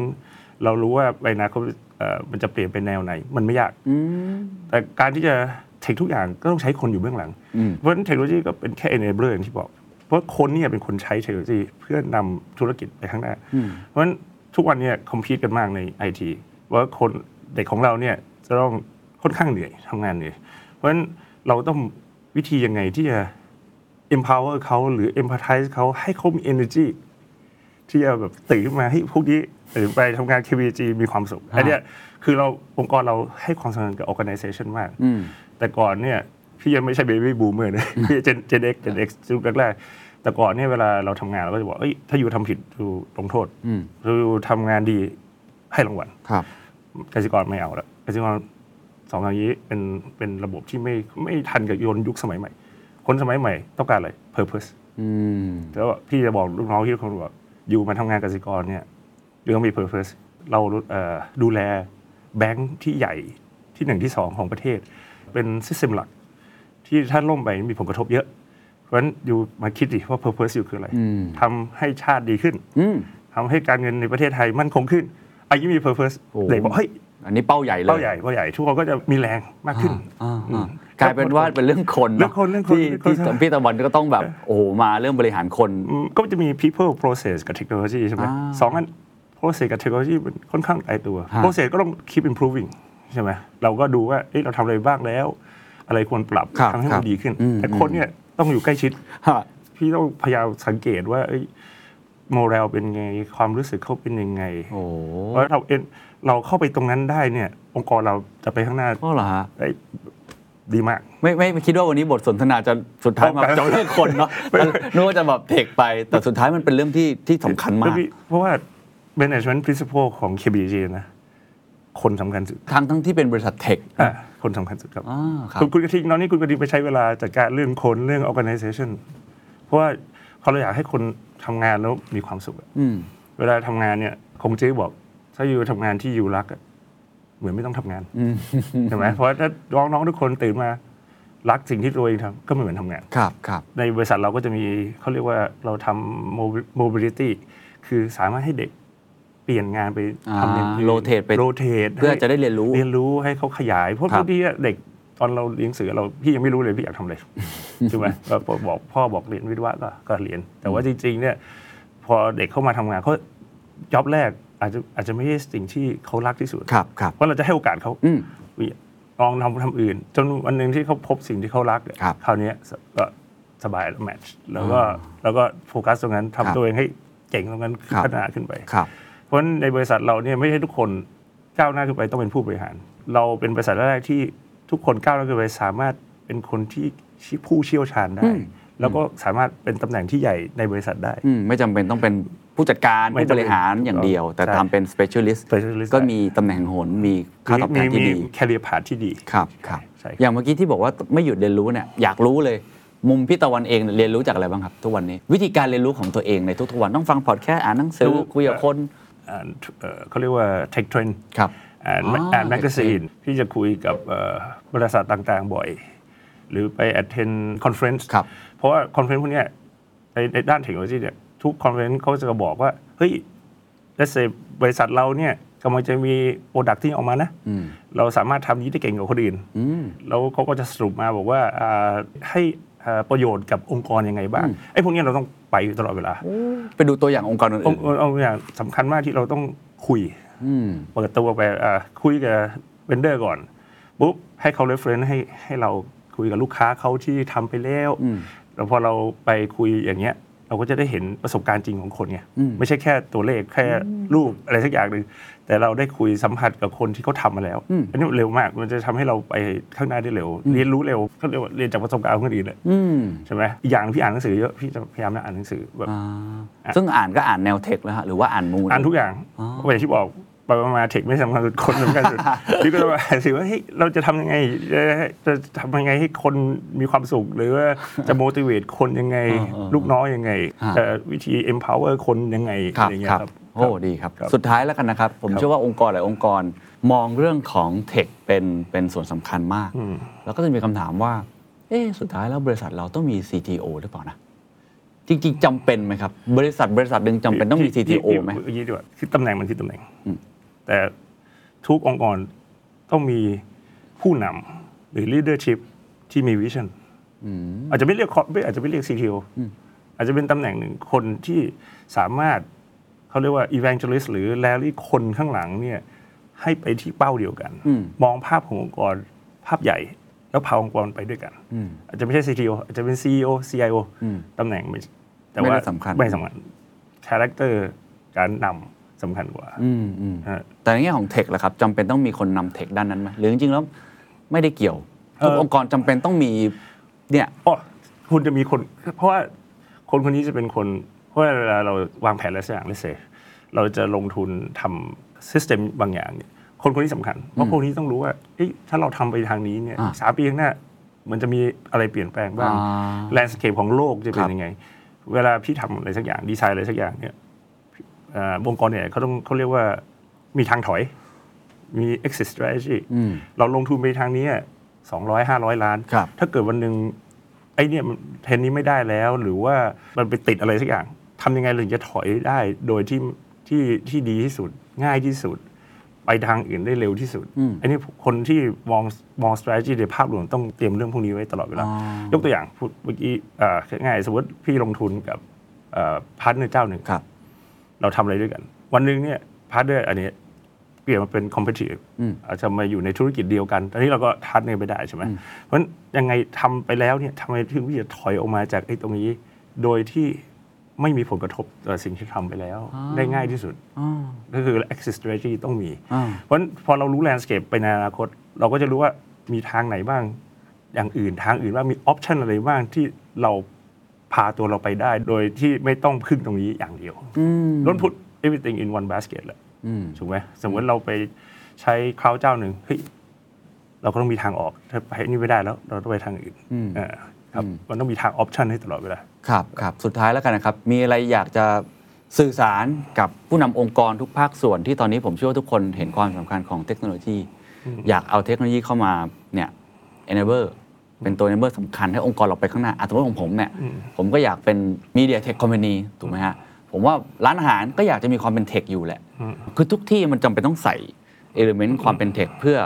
เรารู้ว่าในอนาคตเอ่อมันจะเปลี่ยนเป็นแนวไหน มันไม่ยากอืมแต่การที่จะ เทคทุกอย่างก็ต้องใช้คนอยู่เบื้องหลังอืมเพราะฉะนั้นเทคโนโลยีก็เป็นแค่ enabler อย่างที่บอก เพราะคนเนี่ยเป็นคนใช้เทคโนโลยีเพื่อนำธุรกิจไปข้างหน้าอืมเพราะฉะนั้นทุกวันเนี่ยคอมพิวกันมากในไอทีว่าคนเด็กของเราเนี่ยจะต้องค่อนข้างเหนื่อยทำงานเหนื่อย เพราะฉะนั้นเราต้องวิธียังไงที่จะ empower เขาหรือ empathize เขาให้เขามี energy ที่จะแบบตื่นขึ้นมาให้พวกนี้ตื่นไปทำงาน KBG มีความสุขฮะอันเนี้ยคือเราองค์กรเราให้ความสำคัญกับ organization มากอืม แต่ก่อนเนี่ยพี่ยังไม่ใช่ baby boomer นะพี่เจนเจนเอ็กเจนเอ็กซ์ยุคแรกๆแต่ก่อนเนี่ยเวลาเราทำงานเราก็จะบอกเอ้ยถ้าอยู่ทำผิดอยู่ลงโทษอืมอยู่ทำงานดีให้รางวัลครับกสิกรไม่เอาแล้วกสิกรสองอย่างนี้เป็นเป็นระบบที่ไม่ไม่ทันกับโยนยุคสมัยใหม่ คนสมัยใหม่ต้องการอะไร purpose อืมแล้วพี่จะบอกลูกน้องที่ทุกคนบอกอยู่มาทำงานกสิกรเนี่ยเรื่องมี purpose เราเอ่อดูแลแบงค์ที่ใหญ่ที่หนึ่งที่สองของประเทศ เป็น system หลัก ที่ถ้าล่มไปมีผลกระทบเยอะ เพราะฉะนั้นอยู่มาคิดดิว่า purpose อยู่คืออะไรอืมทำให้ชาติดีขึ้นอืมทำให้การเงินในประเทศไทยมั่นคงขึ้นอายุมี purpose โอ้เด็กบอกเฮ้ยอันนี้เป้าใหญ่เลยเป้าใหญ่เป้าใหญ่ทุกคนก็จะมีแรงมากขึ้นอ่าอือ่ามกลายเป็นว่าเป็นเรื่องคนะเรื่องคนเรื่องคนที่เรื่องคนที่พี่ตะวันก็ต้องแบบโอ้โหมาเรื่องบริหารคนอืมก็จะมี people process กับ technology ใช่ไหมอ่าสองอัน process กับ technology มันค่อนข้างตายตัวฮะ process ก็ต้อง keep improving ใช่ไหมเราก็ดูว่าเอ้ยเราทำอะไรบ้างแล้ว อะไรควรปรับครับทำให้ครัมับนดีขึ้นอืมแต่คนเนี่ยต้องอยู่ใกล้ชิดฮะพี่ต้องพยายามสังเกตว่าเอ้ยโมเรลเป็นไงความรู้สึกเขาเป็นยังไงโอ้เพราะเราเอ็นเราเข้าไปตรงนั้นได้เนี่ย องค์กรเราจะไปข้างหน้าก็เหรอฮะได้ดีมาก ไม่ไม่ไม่คิดว่าวันนี้บทสนทนาจะสุดท้ายมาเอาไปจะเรื่องคนเนาะไม่ไม่นึกว่าจะแบบเทคไป แต่สุดท้ายมันเป็นเรื่องที่ที่สำคัญมาก เพราะว่า management principle ของ KBG นะ คนสำคัญสุดทั้งทั้งที่เป็นบริษัทเทคอะคนสำคัญสุดครับอ่าครับคุณคุณกระทิงตอนนี้คุณกระทิงไปใช้เวลาจัดการเรื่องคนเรื่อง organization เพราะว่าเขาเราอยากให้คนทำงานแล้วมีความสุขอะอืมเวลาทำงานเนี่ยคงเจ๊บอก ถ้าอยู่ทำงานที่อยู่รักอะเหมือนไม่ต้องทำงานอืมใช่ไหมเพราะว่าถ้าน้องๆทุกคนตื่นมารักสิ่งที่ตัวเองทำก็ไม่เหมือนทำงานครับครับในบริษัทเราก็จะมีเขาเรียกว่าเราทำ mobility คือสามารถให้เด็ก เปลี่ยนงานไปทำอย่างอื่นโรเทตไปโรเทตเพื่อจะได้เรียนรู้เรียนรู้ให้เขาขยายเพราะครับบางทีอะเด็กตอนเราเรียนหนังสือเราพี่ยังไม่รู้เลยพี่อยากทำอะไรใช่ไหมก็บอกพ่อบอกเรียนวิทย์วะก็ก็เรียน แต่ว่าจริงๆเนี่ยพอเด็กเข้ามาทำงานเขาจ็อบแรกอาจจะอาจจะไม่ใช่สิ่งที่เขารักที่สุดครับครับเพราะเราจะให้โอกาสเขาอืมลองทำทำอื่น จนวันหนึ่งที่เขาพบสิ่งที่เขารักเนี่ยครับคราวเนี้ยก็สบายแล้วแมทช์แล้วก็แล้วก็โฟกัสตรงนั้นครับทำตัวเองให้เก่งตรงนั้นครับพัฒนาขึ้นไปครับ เพราะฉะนั้นในบริษัทเราเนี่ยไม่ใช่ทุกคนก้าวหน้าขึ้นไปต้องเป็นผู้บริหาร เราเป็นบริษัทแรกๆที่ทุกคนก้าวหน้าขึ้นไปสามารถเป็นคนที่ผู้เชี่ยวชาญได้อืมแล้วก็สามารถเป็นตำแหน่งที่ใหญ่ในบริษัทได้อืมไม่จำเป็นต้องเป็นผู้จัดการไม่ผู้จำบเป็นริหารอย่างเดียว แต่ใช่ทำเป็น specialist specialist ก็มีตำแหน่งโหนมีค่าตอบแทนที่ดีมี career path ที่ดีครับครับใช่อย่างเมื่อกี้ที่บอกว่าไม่หยุดเรียนรู้เนี่ยอยากรู้เลยมุมพี่ตะวันเองเนี่ยเรียนรู้จากอะไรบ้างครับ ทุกวันนี้ วิธีการเรียนรู้ของตัวเองในทุกๆวันต้องฟังพอดแคสต์อ่านหนังสือดูคุยกับคนอ่าน เอ่อเขาเรียกว่า tech trend ครับอ่านอ๋ออ่าน magazine tech ที่จะคุยกับเอ่อบริษัทต่างๆ บ่อย หรือไป attend conference ครับเพราะว่า conference พวกเนี้ยในในด้านเทคโนโลยีเนี่ยทุก conference เขาจะบอกว่า เฮ้ย let's say บริษัทเราเนี่ยกำลังจะมี product ที่ออกมานะอืมเราสามารถทำนี้ได้เก่งกว่าคนอื่นอืมแล้วเขาก็จะสรุปมาบอกว่าอ่าให้อ่า ประโยชน์กับองค์กรยังไงบ้างอืมไอ้พวกเนี้ยเราต้องไปอยู่ตลอดเวลา ไปดูตัวอย่างองค์กรเอาอื่นเอาเอาอย่างสำคัญมากที่เราต้องคุยๆอืมเปิดตัวไปอ่าคุยกับ vendor ก่อนปุ๊บให้เขา reference ให้ให้เราคุยกับลูกค้าเขาที่ทำไปแล้วอืมแล้วพอเราไปคุยอย่างเงี้ย เราก็จะได้เห็นประสบการณ์จริงของคนไงอืมไม่ใช่แค่ตัวเลขแค่รูปอะไรสักอย่างหนึ่งแต่เราได้คุยสัมผัสกับคนที่เขาทำมาแล้วอืมอันนี้เร็วมากมันจะทำให้เราไปข้างหน้าได้เร็ว เรียนรู้เร็วก็เรียกว่าเรียนจากประสบการณ์ของคนอื่นเลยอืมใช่ไหมอีกอย่างพี่อ่านหนังสือเยอะพี่จะพยายามนะอ่านหนังสือแบบอ่าซึ่งอ่านก็อ่านแนวเทคแล้วฮะหรือว่าอ่านมูลอ่านทุกอย่างอ๋อเพราะอย่างที่บอก ไปมาเทคไม่สำคัญสุดคนสำคัญสุดพี่ก็จะมาอ่านสิว่าเฮ้ยเราจะทำยังไงจะจะทำยังไงให้คนมีความสุข หรือว่าจะ motivate คนยังไงอ่าอ่าลูกน้อยยังไงฮะจะวิธี empower คนยังไงครัอะบไรเงี้คยรับครับโอ้ดีครับครับ สุดท้ายแล้วกันนะครับ ผมครับเชื่อว่าองค์กรหลายองค์กรมองเรื่องของเทคเป็นเป็นส่วนสำคัญมากอืมแล้วก็จะมีคำถามว่าเอ๊ะสุดท้ายแล้วบริษัทเราต้องมี CTO หรือเปล่านะจริงๆจำเป็นไหมครับ บริษัทบริษัทหนึ่งจำเป็นต้องมีพี่ CTO พี่ไหมพี่ดีกว่าคือตำแหน่งมันคือตำแหน่งอืม แต่ทุกองค์กรต้องมีผู้นำหรือ leadership ที่มี vision อืมอาจจะไม่เรียก co- ไม่อาจจะไม่เรียก CTO อืมอาจจะเป็นตำแหน่งหนึ่งคนที่สามารถเขาเรียกว่า evangelist หรือ rally คนข้างหลังเนี่ยให้ไปที่เป้าเดียวกันอืมมองภาพขององค์กรภาพใหญ่ แล้วพาองค์กรไปด้วยกันอืมอาจจะไม่ใช่ CTO อาจจะเป็น CEO CIO อืมตำแหน่งไม่แต่ไม่ว่าได้สำคัญไม่สำคัญ character การนำ สำคัญกว่าอืมอืมฮะแต่ในแง่ของ tech ล่ะครับจำเป็นต้องมีคนนำ tech ด้านนั้นไหมหรือจริงๆแล้วไม่ได้เกี่ยวทุกเอ่อองค์กรจำเป็นต้องมีเนี่ยอ๋อคุณจะมีคน เพราะว่าคนคนนี้จะเป็นคนเพราะว่าเวลาเราวางแผนอะไรสักอย่าง let's say เราจะลงทุนทำ system บางอย่างเนี่ยคนคนนี้สำคัญ เพราะคนนี้ต้องรู้ว่าเอ้ยถ้าเราทำไปทางนี้เนี่ยอ่าสามปีข้างหน้ามันจะมีอะไรเปลี่ยนแปลงบ้างอ่า landscape ของโลกจะเป็นยังไง ครับ เวลาพี่ทำอะไรสักอย่างดีไซน์อะไรสักอย่างเนี่ยเอ่อองค์กรเนี่ยเขาต้องเขาเรียกว่ามีทางถอย มี exit strategy อืมเราลงทุนไปทางนี้สองร้อยห้าร้อยล้านครับถ้าเกิดวันหนึ่งไอ้เนี่ยมันเทรนนี้ไม่ได้แล้ว หรือว่ามันไปติดอะไรสักอย่างทำยังไงเราถึงจะถอยได้โดยที่ที่ที่ดีที่สุดง่ายที่สุด ไปทางอื่นได้เร็วที่สุดอืมอันนี้คนที่มองมอง strategy ในภาพรวมต้องเตรียมเรื่องพวกนี้ไว้ตลอดเวลาอ๋อยกตัวอย่างพูดเมื่อกี้เอ่อง่ายๆสมมติพี่ลงทุนกับ partner เจ้าหนึ่งครับ เราทำอะไรด้วยกัน วันหนึ่งเนี่ย partner อันนี้เปลี่ยนมาเป็น competitive อืมอาจจะมาอยู่ในธุรกิจเดียวกันตอนนี้เราก็ทัดเนไปได้ใช่ไหมเพราะฉะนั้นยังไงทำไปแล้วเนี่ยทำไมถึงที่จะถอยออกมาจากไอ้ตรงนี้ โดยที่ไม่มีผลกระทบต่อสิ่งที่ทำไปแล้วอ๋อได้ง่ายที่สุดอ๋อก็คือ exit strategy ต้องมีอ่าเพราะฉะนั้นพอเรารู้ landscape ไปในอนาคต เราก็จะรู้ว่ามีทางไหนบ้างอย่างอื่นทางอื่นว่ามี option อะไรบ้างที่เรา พาตัวเราไปได้ โดยที่ไม่ต้องพึ่งตรงนี้อย่างเดียวอืม don't put everything in one basket แหละอืมถูกไหมสมมติเราไปใช้คราวเจ้าหนึ่งเฮ้ยเราก็ต้องมีทางออกถ้าไปนี่ไม่ได้แล้ว เราต้องไปทางอื่นอืมเออครับอืมมันต้องมีทางออปชันให้ตลอดเวลาครับครับสุดท้ายแล้วกันนะครับ มีอะไรอยากจะสื่อสารกับผู้นำองค์กรทุกภาคส่วนที่ตอนนี้ผมเชื่อว่าทุกคนเห็นความสำคัญของเทคโนโลยี อยากเอาเทคโนโลยีเข้ามาเนี่ย enable เป็นตัว enable สำคัญให้องค์กรเราไปข้างหน้าอาสมมติของผมเนี่ยอืมผมก็อยากเป็น media tech company ถูกไหมฮะผมว่าร้านอาหารก็อยากจะมีความเป็นเทคอยู่แหละอืมคือทุกที่มันจำเป็นต้องใส่เอลิเมนต์ความเป็นเทคเพื่อ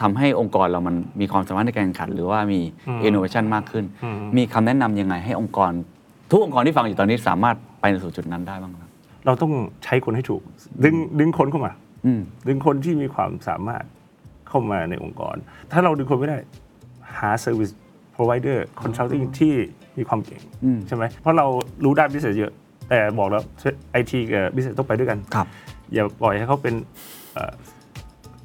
ทำให้องค์กรเรามันมีความสามารถในการแข่งขัน หรือว่ามีอืม innovation มากขึ้นอืมมีคำแนะนำยังไงให้องค์กร ทุกองค์กรที่ฟังอยู่ตอนนี้สามารถไปในสู่จุดนั้นได้บ้างครับ เราต้องใช้คนให้ถูก ดึงดึงคนเข้ามาอืมดึงคนที่มีความสามารถเข้ามาในองค์กร ถ้าเราดึงคนไม่ได้ หา service provider consulting ที่มีมีความเก่งอืมใช่ไหมเพราะเรารู้ด้าน business เยอะ แต่บอกแล้วไอทีกับ business ต้องไปด้วยกันครับอย่าปล่อยให้เขาเป็นเอ่อ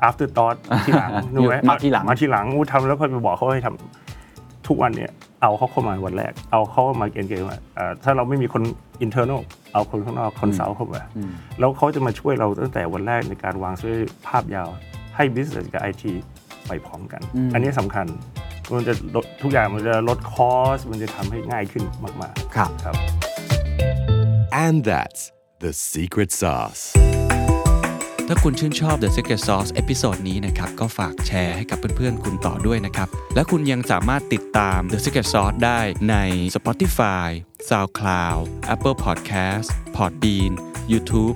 after thought ทีหลังอยู่รู้ไหมาทีหลังมาทีหลังอู้ทำแล้วค่อยไปบอกเขาให้ทำทุกวันเนี่ยเอาเขาเข้ามาวันแรก เอาเขามาเกณฑ์เกณฑ์ว่าเอ่อถ้าเราไม่มีคน internal เอาคนข้างนอก consult เข้ามาอืมแล้วเขาจะมาช่วยเราตั้งแต่วันแรกในการวางด้วยภาพยาวให้ business กับ IT ไปพร้อมกันอืมอันนี้สำคัญ มันจะลดทุกอย่างมันจะลด cost มันจะทำให้ง่ายขึ้นมากครับๆครับ And that's the secret sauce. ถ้าคุณชื่นชอบ The Secret Sauce episode นี้นะครับ ก็ฝากแชร์ให้กับเพื่อนๆ คุณต่อด้วยนะครับ และคุณยังสามารถติดตาม The Secret Sauce ได้ใน Spotify, SoundCloud, Apple Podcast, Podbean, YouTube